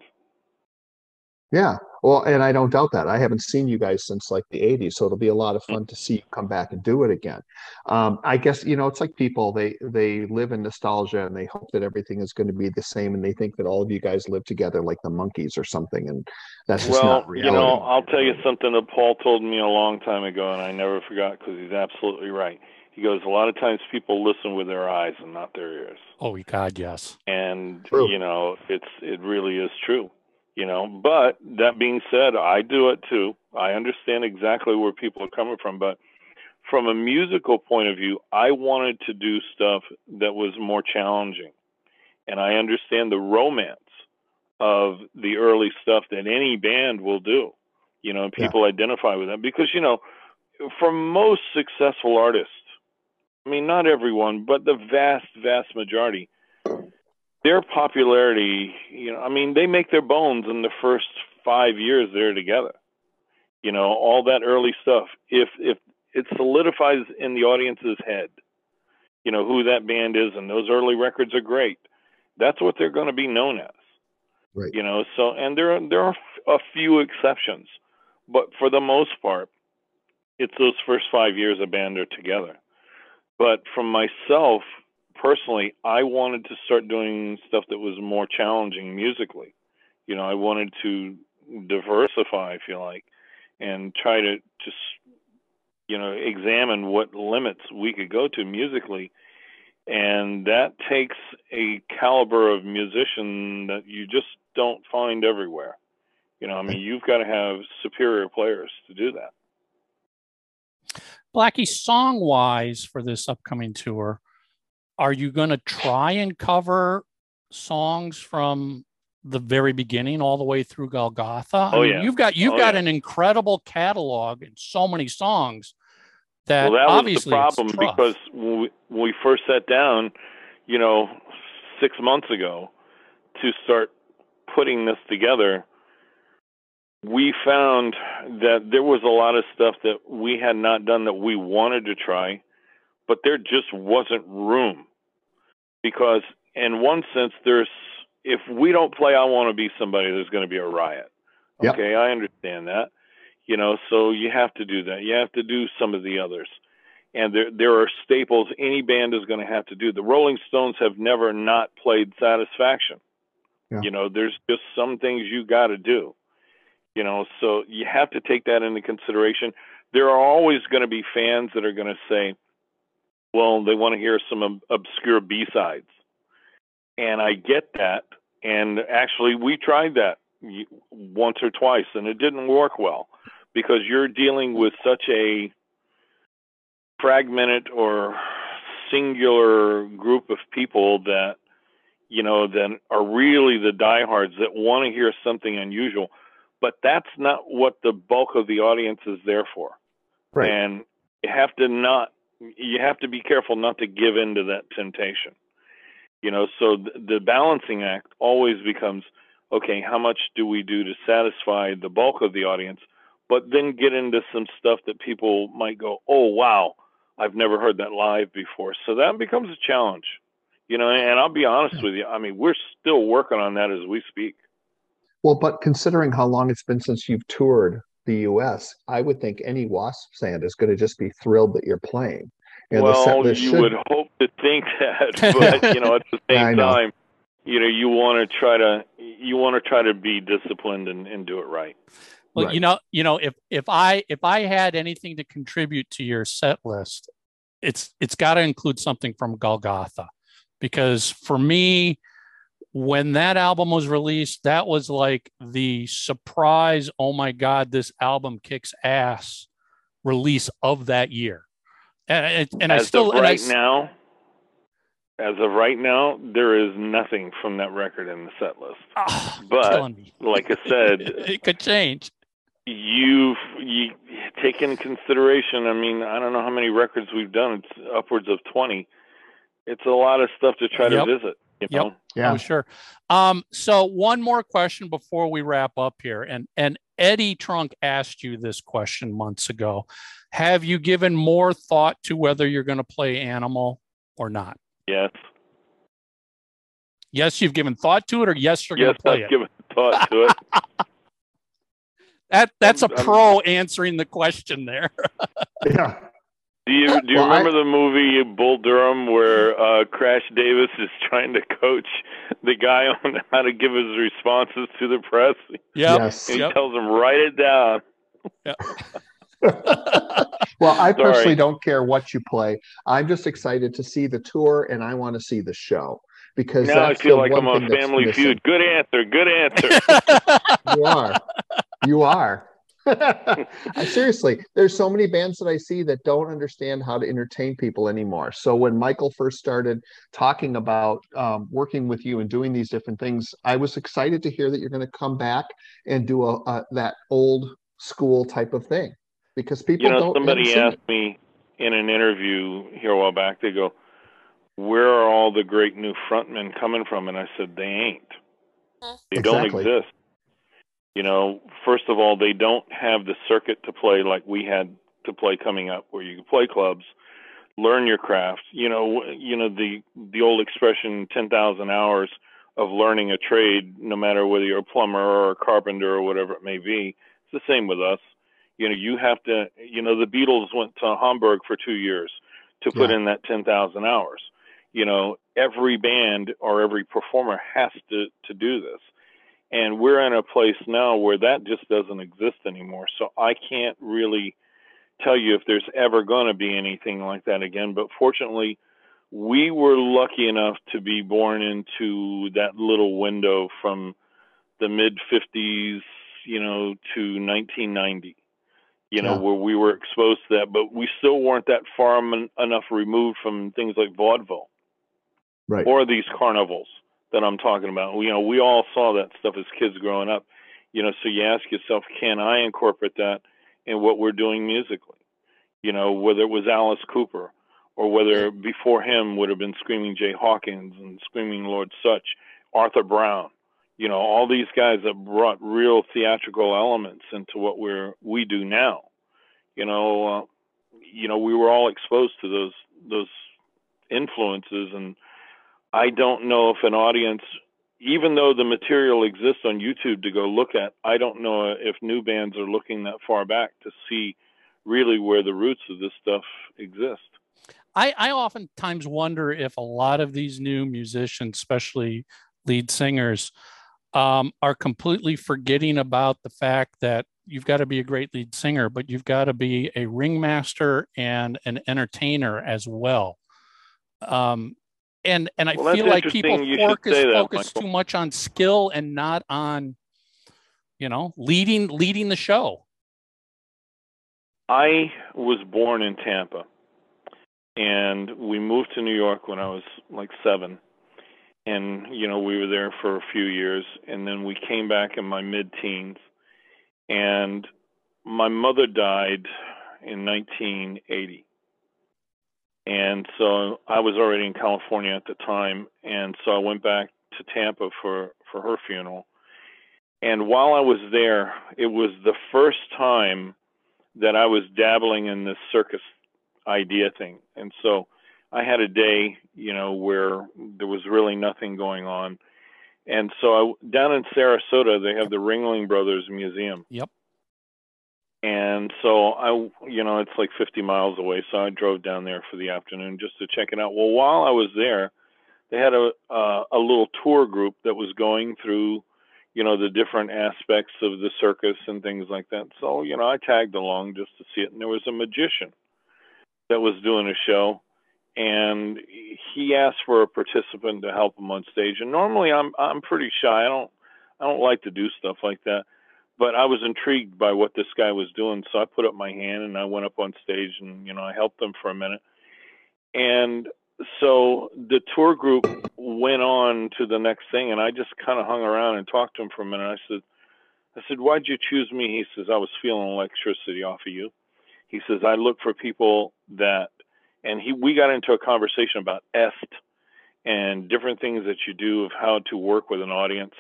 Yeah, well, and I don't doubt that. I haven't seen you guys since like the 80s, so it'll be a lot of Mm. fun to see you come back and do it again. Um, I guess, you know, it's like people, they they live in nostalgia and they hope that everything is going to be the same and they think that all of you guys live together like the Monkees or something, and that's just well, not you know, I'll tell you something that Paul told me a long time ago, and I never forgot because he's absolutely right. He goes, a lot of times people listen with their eyes and not their ears. Oh, God, yes. and True. you know it's it really is true you know but that being said i do it too i understand exactly where people are coming from but from a musical point of view i wanted to do stuff that was more challenging and i understand the romance of the early stuff that any band will do you know and Yeah. people identify with that because you know for most successful artists i mean not everyone but the vast vast majority their popularity, you know, I mean, they make their bones in the first five years they're together. You know, all that early stuff. If if it solidifies in the audience's head, you know, who that band is, and those early records are great. That's what they're going to be known as. Right. You know, so and there are, there are a few exceptions, but for the most part, it's those first five years a band are together. But from myself, personally, I wanted to start doing stuff that was more challenging musically. You know, I wanted to diversify, if you like, and try to just, you know, examine what limits we could go to musically. And that takes a caliber of musician that you just don't find everywhere. You know, I mean, you've got to have superior players to do that. Blackie, song wise for this upcoming tour, are you going to try and cover songs from the very beginning all the way through Golgotha? I Oh, mean, yeah. You've got you've Oh, got yeah. an incredible catalog and so many songs that, well, that was obviously the problem because when we, when we first sat down, you know, six months ago to start putting this together, we found that there was a lot of stuff that we had not done that we wanted to try, but there just wasn't room. Because, in one sense, there's if we don't play I Want to Be Somebody, there's going to be a riot. Yep. Okay, I understand that. You know, so you have to do that. You have to do some of the others. And there there are staples any band is going to have to do. The Rolling Stones have never not played Satisfaction. Yeah. You know, there's just some things you got to do. You know, so you have to take that into consideration. There are always going to be fans that are going to say, well, they want to hear some ob- obscure B-sides. And I get that. And actually, we tried that once or twice, and it didn't work well because you're dealing with such a fragmented or singular group of people that you know that are really the diehards that want to hear something unusual but that's not what the bulk of the audience is there for Right. and you have to not you have to be careful not to give in to that temptation you know so th- the balancing act always becomes okay how much do we do to satisfy the bulk of the audience but then get into some stuff that people might go oh wow I've never heard that live before. So that becomes a challenge, you know. And I'll be honest with you. I mean, we're still working on that as we speak. Well, but considering how long it's been since you've toured the U.S., I would think any Wasp fan is going to just be thrilled that you're playing. And well, you should... would hope to think [laughs] that, [laughs] but you know, at the [laughs] same time, you know, you want to try to you want to try to be disciplined and, and do it right. Well, right. you know, you know, if if I if I had anything to contribute to your set list, it's it's got to include something from Golgotha, because for me, when that album was released, that was like the surprise. Oh my God, this album kicks ass! Release of that year, and and as I still of right I, now, as of right now, there is nothing from that record in the set list. Oh, but like I said, [laughs] it could change you've you take into consideration. I mean, I don't know how many records we've done. It's upwards of twenty. It's a lot of stuff to try yep. to visit. You yep. know? Yeah, oh, sure. Um, so one more question before we wrap up here, and and Eddie Trunk asked you this question months ago. Have you given more thought to whether you're going to play Animal or not? Yes. Yes, you've given thought to it, or yes, you're yes, going to play I've it. given thought to it. [laughs] [laughs] That that's a pro answering the question there. [laughs] yeah. Do you do you Well, remember I- the movie Bull Durham where uh, Crash Davis is [laughs] trying to coach the guy on how to give his responses to the press? Yep. Yes. And he Yep. tells him write it down. [laughs] Well, I personally don't care what you play. I'm just excited to see the tour, and I want to see the show because Now I feel like I'm on Family. Feud. Good answer. Good answer. [laughs] You are. You are. [laughs] Seriously, there's so many bands that I see that don't understand how to entertain people anymore. So when Michael first started talking about um, working with you and doing these different things, I was excited to hear that you're going to come back and do a, a that old school type of thing because people you know, don't. somebody asked it. me in an interview here a while back. They go, "Where are all the great new frontmen coming from?" And I said, "They ain't. They don't exist." You know, first of all, they don't have the circuit to play like we had to play coming up, where you can play clubs, learn your craft. You know, you know the the old expression, ten thousand hours of learning a trade, no matter whether you're a plumber or a carpenter or whatever it may be. It's the same with us. You know, you have to. You know, the Beatles went to Hamburg for two years to put Yeah. in that ten thousand hours. You know, every band or every performer has to to do this and we're in a place now where that just doesn't exist anymore so i can't really tell you if there's ever going to be anything like that again but fortunately we were lucky enough to be born into that little window from the mid 50s you know to 1990 you know Yeah. where we were exposed to that but we still weren't that far enough removed from things like vaudeville Right. or these carnivals that I'm talking about. You know, we all saw that stuff as kids growing up. You know, so you ask yourself, can I incorporate that in what we're doing musically? You know, whether it was Alice Cooper or whether before him would have been Screaming Jay Hawkins and Screaming Lord Sutch, Arthur Brown. You know, all these guys that brought real theatrical elements into what we're we do now. You know, uh, you know, we were all exposed to those those influences and I don't know if an audience, even though the material exists on YouTube to go look at, I don't know if new bands are looking that far back to see really where the roots of this stuff exist. I, I oftentimes wonder if a lot of these new musicians, especially lead singers, um, are completely forgetting about the fact that you've got to be a great lead singer, but you've got to be a ringmaster and an entertainer as well. Um, and and I Well, feel like people interesting you should focus that, focus too much on skill and not on, you know, leading leading the show. I was born in Tampa, and we moved to New York when I was like seven. And, you know, we were there for a few years, and then we came back in my mid teens. And my mother died in 1980. And so I was already in California at the time, and so I went back to Tampa for for her funeral. And while I was there, it was the first time that I was dabbling in this circus idea thing. And so I had a day, you know, where there was really nothing going on. And so I, down in Sarasota, they have the Ringling Brothers Museum. Yep. And so I, you know, it's like 50 miles away. So I drove down there for the afternoon just to check it out. Well, while I was there, they had a uh, a little tour group that was going through, you know, the different aspects of the circus and things like that. So you know, I tagged along just to see it. And there was a magician that was doing a show, and he asked for a participant to help him on stage. And normally, I'm I'm pretty shy. I don't I don't like to do stuff like that but I was intrigued by what this guy was doing, so I put up my hand and I went up on stage and you know I helped them for a minute. And so the tour group went on to the next thing, and I just kind of hung around and talked to him for a minute. I said, I said, why'd you choose me? He says, I was feeling electricity off of you. He says, I look for people that, and he, we got into a conversation about est and different things that you do of how to work with an audience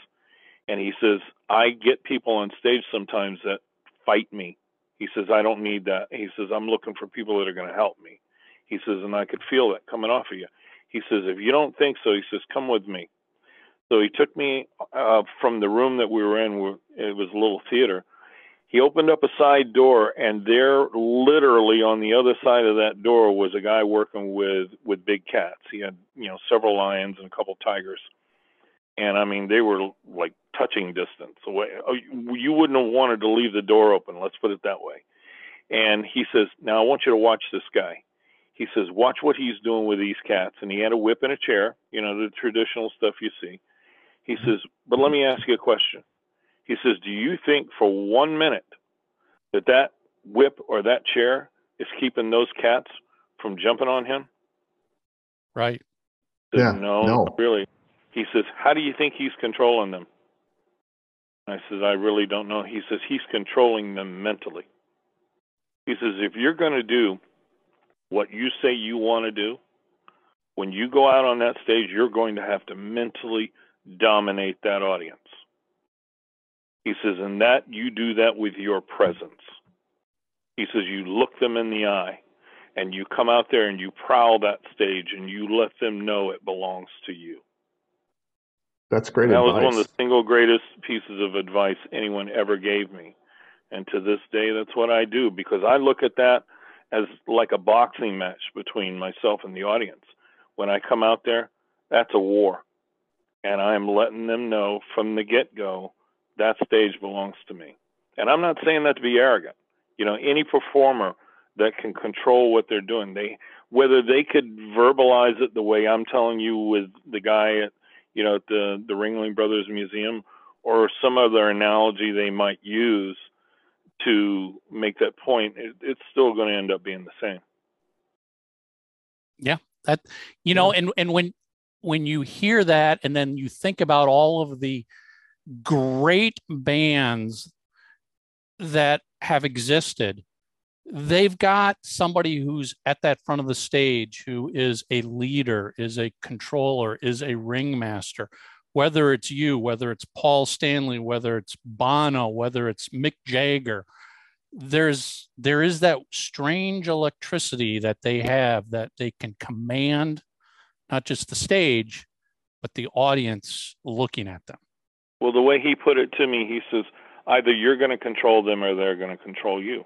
and he says I get people on stage sometimes that fight me. He says I don't need that. He says I'm looking for people that are going to help me. He says and I could feel that coming off of you. He says if you don't think so, he says come with me. So he took me uh, from the room that we were in. It was a little theater. He opened up a side door, and there, literally on the other side of that door, was a guy working with with big cats. He had you know several lions and a couple tigers and I mean they were like touching distance away. Oh, you wouldn't have wanted to leave the door open. Let's put it that way. And he says, "Now I want you to watch this guy." He says, "Watch what he's doing with these cats." And he had a whip and a chair, you know, the traditional stuff you see. He mm-hmm. says, "But let me ask you a question." He says, "Do you think for one minute that that whip or that chair is keeping those cats from jumping on him?" Right. Says, yeah. No, no, really. He says, How do you think he's controlling them? I says, I really don't know. He says, He's controlling them mentally. He says, If you're going to do what you say you want to do, when you go out on that stage, you're going to have to mentally dominate that audience. He says, and that you do that with your presence. He says, you look them in the eye and you come out there and you prowl that stage and you let them know it belongs to you. That's great. That advice. was one of the single greatest pieces of advice anyone ever gave me. And to this day, that's what I do because I look at that as like a boxing match between myself and the audience. When I come out there, that's a war. And I'm letting them know from the get go that stage belongs to me. And I'm not saying that to be arrogant. You know, any performer that can control what they're doing, they whether they could verbalize it the way I'm telling you with the guy at you know, at the the Ringling Brothers Museum, or some other analogy they might use to make that point, it, it's still going to end up being the same. Yeah, that you know, and and when when you hear that, and then you think about all of the great bands that have existed they've got somebody who's at that front of the stage who is a leader, is a controller, is a ringmaster. Whether it's you, whether it's Paul Stanley, whether it's Bono, whether it's Mick Jagger, there's there is that strange electricity that they have that they can command not just the stage, but the audience looking at them. Well, the way he put it to me, he says, either you're going to control them or they're going to control you.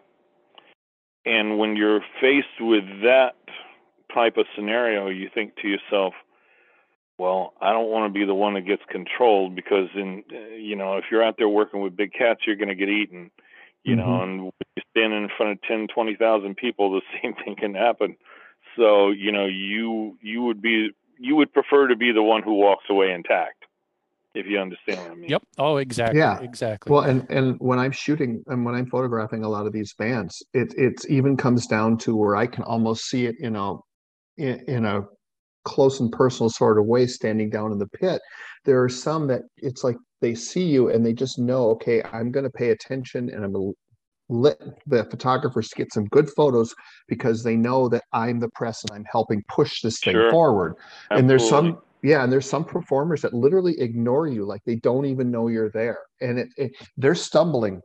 And when you're faced with that type of scenario, you think to yourself, well, I don't want to be the one that gets controlled because in you know, if you're out there working with big cats, you're going to get eaten. You mm-hmm. know, and when you stand in front of 10, 20,000 people, the [laughs] same thing can happen. So, you know, you you would be you would prefer to be the one who walks away intact if you understand what I mean. Yep. Oh, exactly. Yeah. Exactly. Well, and and when I'm shooting and when I'm photographing a lot of these bands, it it even comes down to where I can almost see it in a in, in a close and personal sort of way standing down in the pit. There are some that it's like they see you and they just know, okay, I'm going to pay attention and I'm going to let the photographers get some good photos because they know that I'm the press and I'm helping push this thing sure. forward. Absolutely. And there's some yeah and there's some performers that literally ignore you like they don't even know you're there and it, it they're stumbling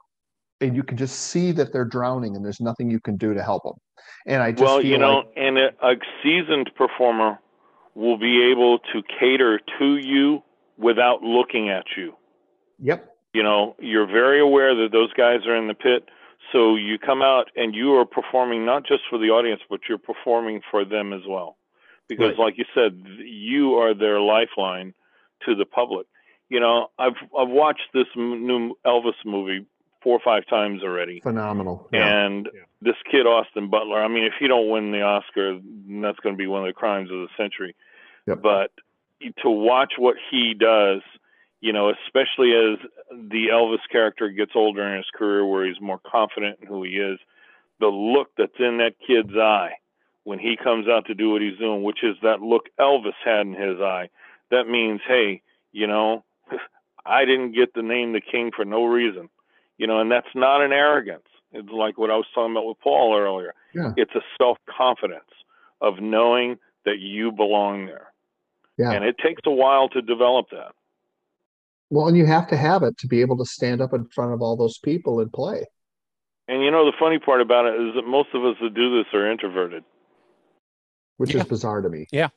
and you can just see that they're drowning and there's nothing you can do to help them. And I just well, you know, like, and a, a seasoned performer will be able to cater to you without looking at you. yep, You know, you're very aware that those guys are in the pit. So you come out and you are performing not just for the audience, but you're performing for them as well. Because, Right. like you said, you are their lifeline to the public. You know, I've I've watched this m- new Elvis movie four or five times already, phenomenal. Yeah. and this kid Austin Butler. I mean, if he don't win the Oscar, that's going to be one of the crimes of the century. Yep. But to watch what he does, you know, especially as the Elvis character gets older in his career, where he's more confident in who he is, the look that's in that kid's eye when he comes out to do what he's doing, which is that look Elvis had in his eye. That means, hey, you know, [laughs] I didn't get the name the king for no reason, you know, and that's not an arrogance. It's like what I was talking about with Paul earlier. Yeah. It's a self confidence of knowing that you belong there. Yeah. And it takes a while to develop that. Well, and you have to have it to be able to stand up in front of all those people and play. And you know, the funny part about it is that most of us that do this are introverted. Which Yeah. is bizarre to me. Yeah,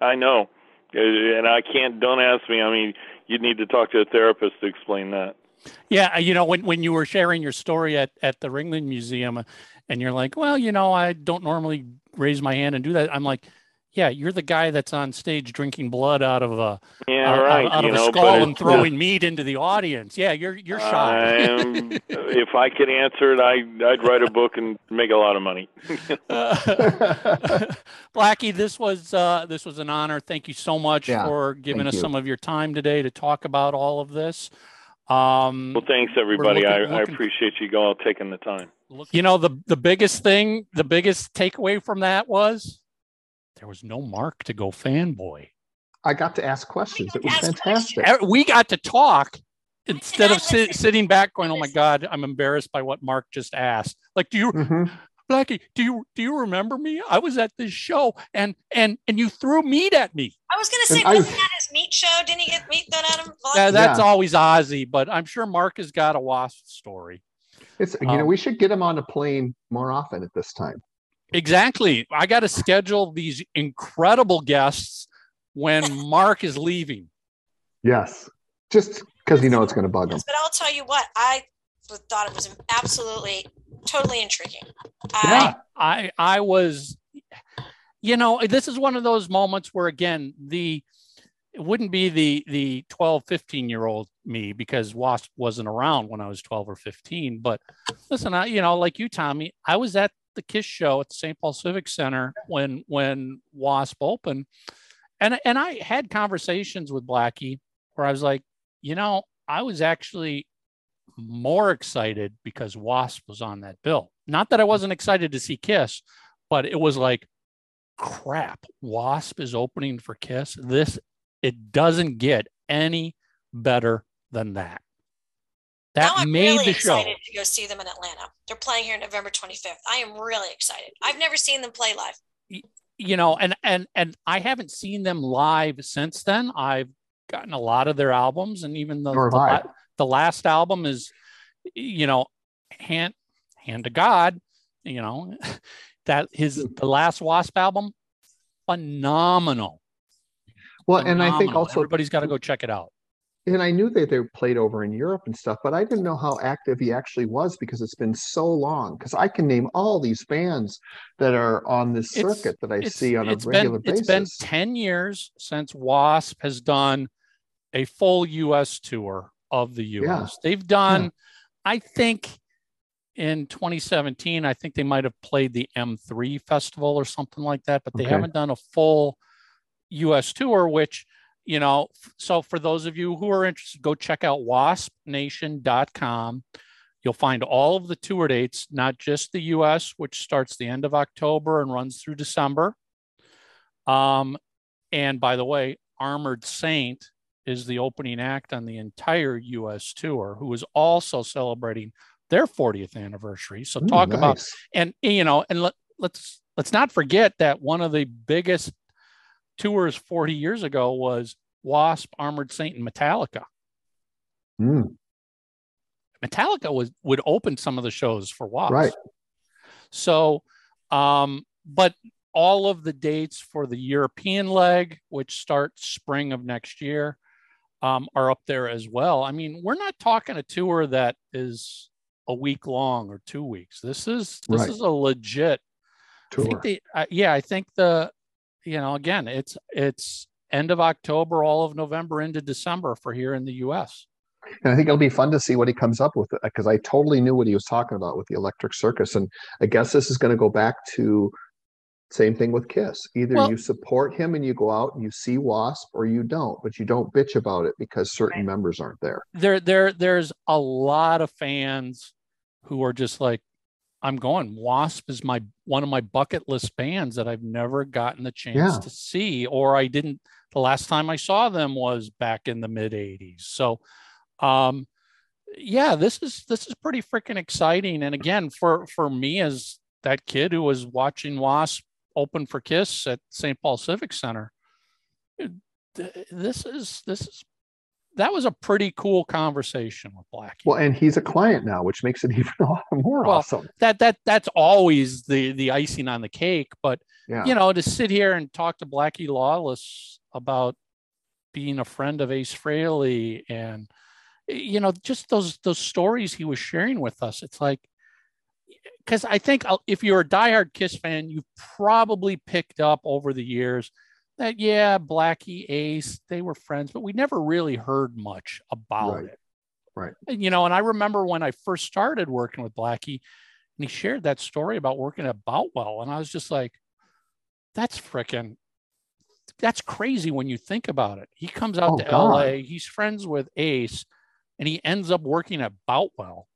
I know. Uh, And I can't, don't ask me. I mean, you'd need to talk to a therapist to explain that. Yeah, uh, you know, when when you were sharing your story at at the Ringling Museum, uh, and you're like, well, you know, I don't normally raise my hand and do that. I'm like, yeah, you're the guy that's on stage drinking blood out of a Yeah, out, right. out you of know, a but skull and throwing meat into the audience. Yeah, you're you're shy. I'm, [laughs] if I could answer it, I, I'd write a book and make a lot of money. [laughs] [laughs] Blackie, this was uh, this was an honor. Thank you so much Yeah, for giving us you. some of your time today to talk about all of this. Um, well, thanks everybody. looking- I, I appreciate you all taking the time. you know the the biggest thing, the biggest takeaway from that was there was no Mark to go fanboy. I got to ask questions. It was fantastic. Eh, We got to talk instead of I sit, sitting back going, "Oh my God, I'm embarrassed by what Mark just asked." Like, do you, Mhm. Blackie? Do you do you remember me? I was at this show, and and and you threw meat at me. I was gonna say, And wasn't that his meat show? Didn't he get meat thrown at him? Yeah, that's Yeah. always Ozzy, but I'm sure Mark has got a wasp story. It's you know Um, we should get him on a plane more often at this time. Exactly. I got to schedule these incredible guests when [laughs] Mark is leaving. Yes, just because you know it's going to bug him. But I'll tell you what, I thought it was absolutely, totally intriguing. Yeah. I I was, you know, this is one of those moments where again the it wouldn't be the the 12 15 year old me because wasp wasn't around when i was 12 or 15 but listen i you know like you tommy i was at the kiss show at the st paul civic center when when wasp opened. And and i had conversations with blackie where i was like you know i was actually more excited because wasp was on that bill. Not that i wasn't excited to see kiss but it was like crap wasp is opening for kiss. This it doesn't get any better than that. That now I'm made really the show. excited to go see them in Atlanta. They're playing here November 25th. I am really excited. I've never seen them play live. You know, and and and I haven't seen them live since then. I've gotten a lot of their albums, and even the the, la- the last album is, you know, hand hand to God. You know, [laughs] that his the last Wasp album, phenomenal. Well, and I think Phenomenal. also, everybody's got to go check it out. And I knew that they played over in Europe and stuff, but I didn't know how active he actually was because it's been so long. Because I can name all these bands that are on this It's- circuit that I see on a regular been, basis. It's been 10 years since WASP has done a full US tour of the US. They've done, I think in 2017, I think they might have played the M3 festival or something like that, but they Okay. haven't done a full US tour, which, you know, so for those of you who are interested, go check out waspnation.com. You'll find all of the tour dates, not just the US, which starts the end of October and runs through December. Um, and by the way, Armored Saint is the opening act on the entire US tour, who is also celebrating their 40th anniversary. So Ooh, talk about and you know, and let, let's let's not forget that one of the biggest tours 40 years ago was Wasp, Armored Saint, and Metallica. Mm, Metallica was would open some of the shows for Wasp. Right. So, um, but all of the dates for the European leg, which starts spring of next year, um, are up there as well. I mean, we're not talking a tour that is a week long or two weeks. This is this Right. is a legit I think Tour. they, uh, yeah, I think the, you know, again, it's it's end of October, all of November into December for here in the U.S. And I think it'll be fun to see what he comes up with because I totally knew what he was talking about with the electric circus. And I guess this is going to go back to same thing with Kiss. Either Well- you support him and you go out and you see Wasp or you don't, but you don't bitch about it because certain Right. members aren't there. There, there, there's a lot of fans who are just like, I'm going. Wasp is my one of my bucket list bands that I've never gotten the chance Yeah. to see, or I didn't. The last time I saw them was back in the mid '80s. So, um, yeah, this is this is pretty freaking exciting. And again, for for me as that kid who was watching Wasp open for Kiss at St. Paul Civic Center, this is this is that was a pretty cool conversation with Blackie. Well, and he's a client now, which makes it [laughs] even more Well, awesome. that that that's always the the icing on the cake. But Yeah. you know, to sit here and talk to Blackie Lawless about being a friend of Ace Frehley and you know just those those stories he was sharing with us. It's like because I think uh, if you're a diehard Kiss fan, you've probably picked up over the years that yeah, Blackie, Ace, they were friends, but we never really heard much about Right. it. Right. And, you know, and I remember when I first started working with Blackie, and he shared that story about working at Boutwell, and I was just like, that's freaking that's crazy when you think about it. He comes out Oh, to God. LA, he's friends with Ace, and he ends up working at Boutwell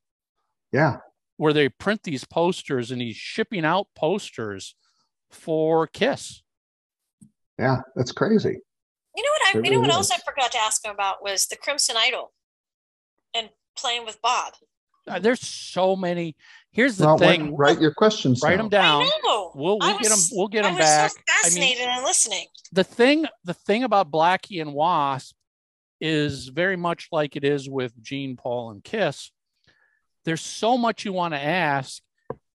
Yeah. where they print these posters and he's shipping out posters for Kiss. Yeah. That's crazy. You know what? I, It you know what else I forgot to ask him about was the Crimson Idol, and playing with Bob. Uh, there's so many. Here's the Well, why- thing. write your questions Write them down. down. I know. We'll I we'll get them. was- We'll get I them was back. so I mean, fascinated in listening. the thing the thing about Blackie and Wasp is very much like it is with Gene Paul and Kiss. There's so much you want to ask,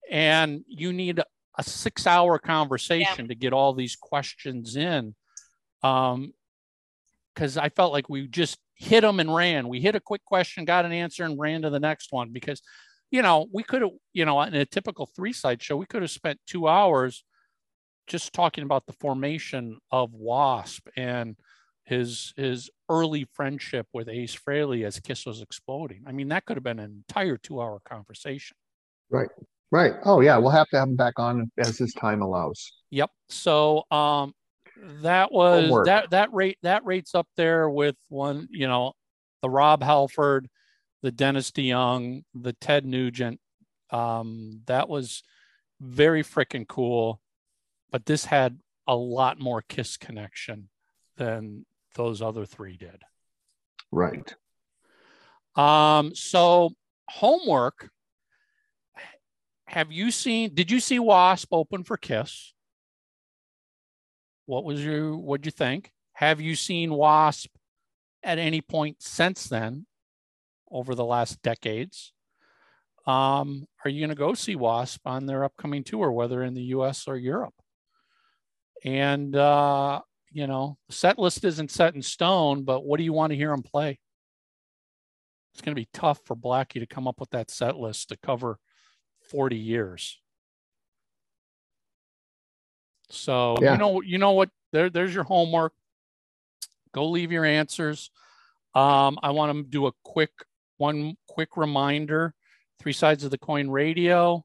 and you need a, a six hour conversation to get all these questions in. Um, because I felt like we just hit them and ran. We hit a quick question, got an answer, and ran to the next one because, you know, we could have, you know, in a typical three side show, we could have spent two hours just talking about the formation of Wasp and his his early friendship with Ace Frehley as Kiss was exploding. I mean, that could have been an entire two hour conversation. Right. Right. Oh, yeah. We'll have to have him back on as his time allows. Yep. So um that was Homework. that that rate that rates up there with one, you know, the Rob Halford, the Dennis DeYoung, the Ted Nugent. Um, that was very freaking cool. But this had a lot more kiss connection than those other three did. Right. Um, so homework. Have you seen? Did you see Wasp open for Kiss? What was your? What'd you think? Have you seen Wasp at any point since then, over the last decades? Um, are you going to go see Wasp on their upcoming tour, whether in the U.S. or Europe? And uh, you know, set list isn't set in stone, but what do you want to hear them play? It's going to be tough for Blackie to come up with that set list to cover 40 years. So Yeah. you know, you know what? There, there's your homework. Go leave your answers. Um, I want to do a quick one quick reminder. Three sides of the coin radio.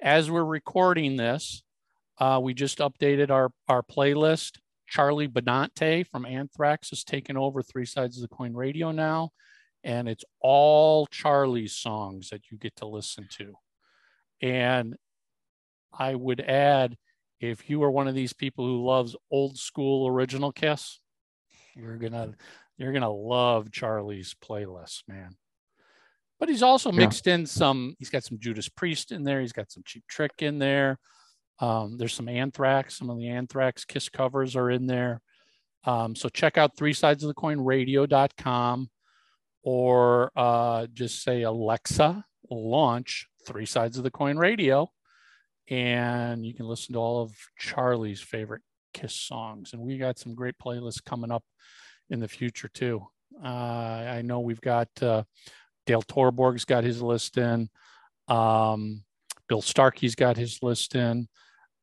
As we're recording this, uh, we just updated our our playlist. Charlie Benante from Anthrax has taken over Three Sides of the Coin Radio now, and it's all Charlie's songs that you get to listen to. And I would add, if you are one of these people who loves old school original Kiss, you're gonna you're gonna love Charlie's playlist, man. But he's also Yeah. mixed in some. He's got some Judas Priest in there. He's got some Cheap Trick in there. Um, there's some Anthrax. Some of the Anthrax Kiss covers are in there. Um, so check out three sides of the coin radio.com. or uh, just say, Alexa, launch Three Sides of the Coin Radio. And you can listen to all of Charlie's favorite Kiss songs. And we got some great playlists coming up in the future, too. Uh, I know we've got uh, Dale Torborg's got his list in. Um, Bill Starkey's got his list in.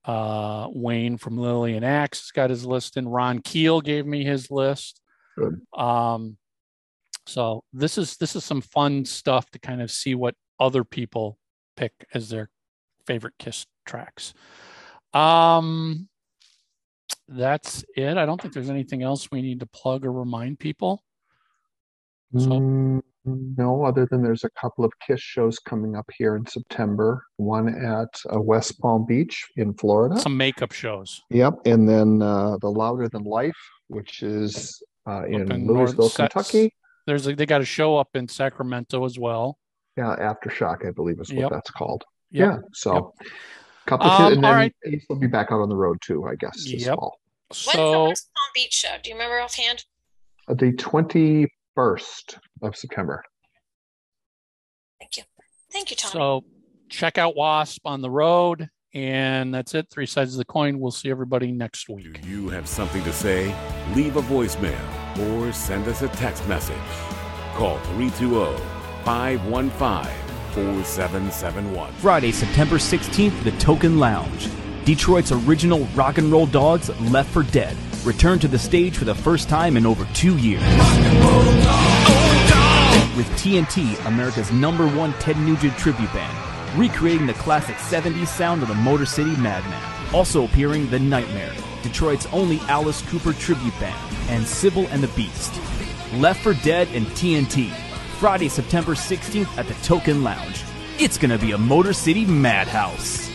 Uh, Wayne from Lillian Axe has got his list in. Ron Keel gave me his list. Good. Um, so this is this is some fun stuff to kind of see what other people pick as their favorite Kiss tracks. Um, that's it. I don't think there's anything else we need to plug or remind people. So Mm, no, other than there's a couple of Kiss shows coming up here in September. One at uh, West Palm Beach in Florida. some makeup shows. Yep, and then uh, the Louder Than Life, which is uh, in, North Louisville, Sa- Kentucky. There's a, they got a show up in Sacramento as well. Yeah, Aftershock, I believe is what Yep. that's called. Yep. Yeah, so couple, Um, and all then right. Ace will be back out on the road too, I guess, this Yep. fall. When's the So West Palm Beach show? Do you remember offhand? Uh, The twenty first of September. Thank you. Thank you, Tommy. so check out Wasp on the road, and that's it. Three sides of the coin. We'll see everybody next week. Do you have something to say? Leave a voicemail or send us a text message. Call 320 515 4771. Friday, September 16th, the Token Lounge. Detroit's original rock and roll dogs, Left for Dead, return to the stage for the first time in over two years. With TNT, America's number one Ted Nugent tribute band, recreating the classic 70s sound of the Motor City Madman. Also appearing The Nightmare, Detroit's only Alice Cooper tribute band, and Sybil and the Beast. Left for Dead and TNT. Friday, September 16th at the Token Lounge. It's gonna be a Motor City madhouse.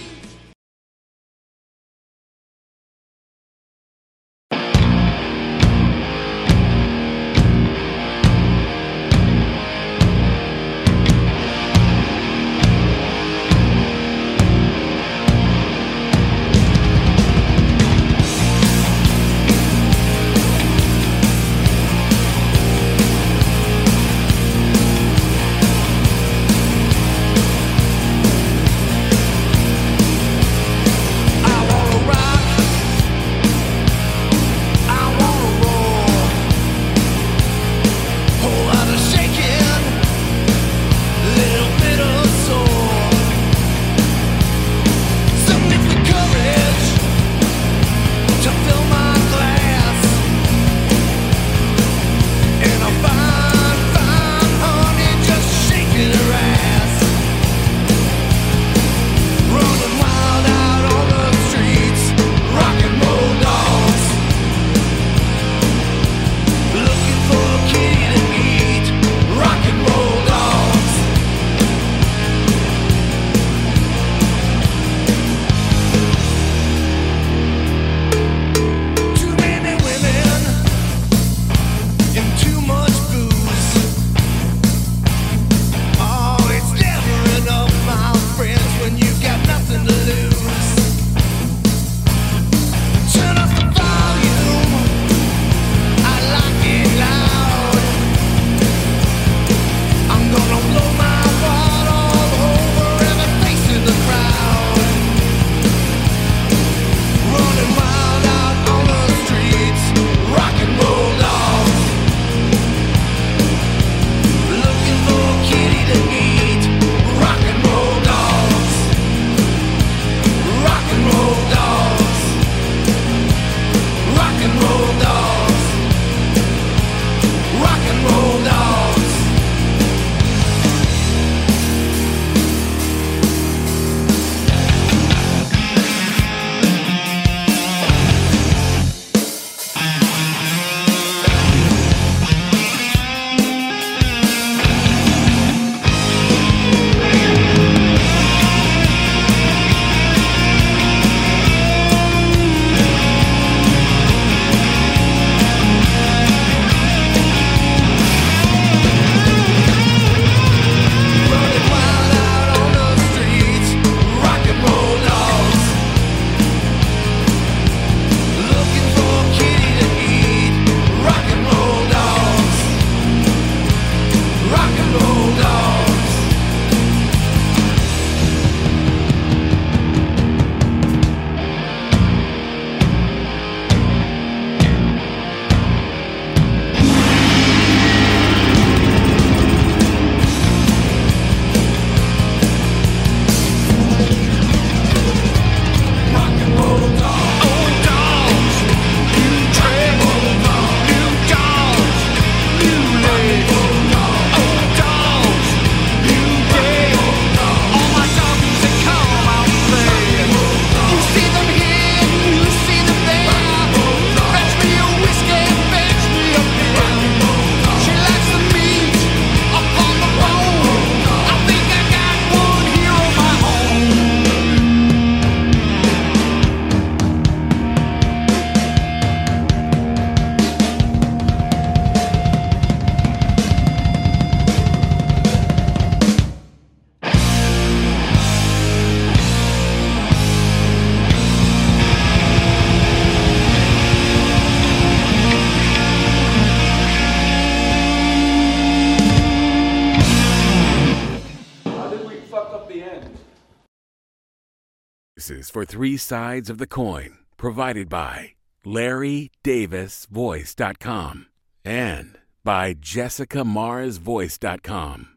For three sides of the coin, provided by LarryDavisVoice.com and by JessicaMarzVoice.com.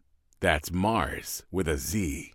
That's Mars with a Z.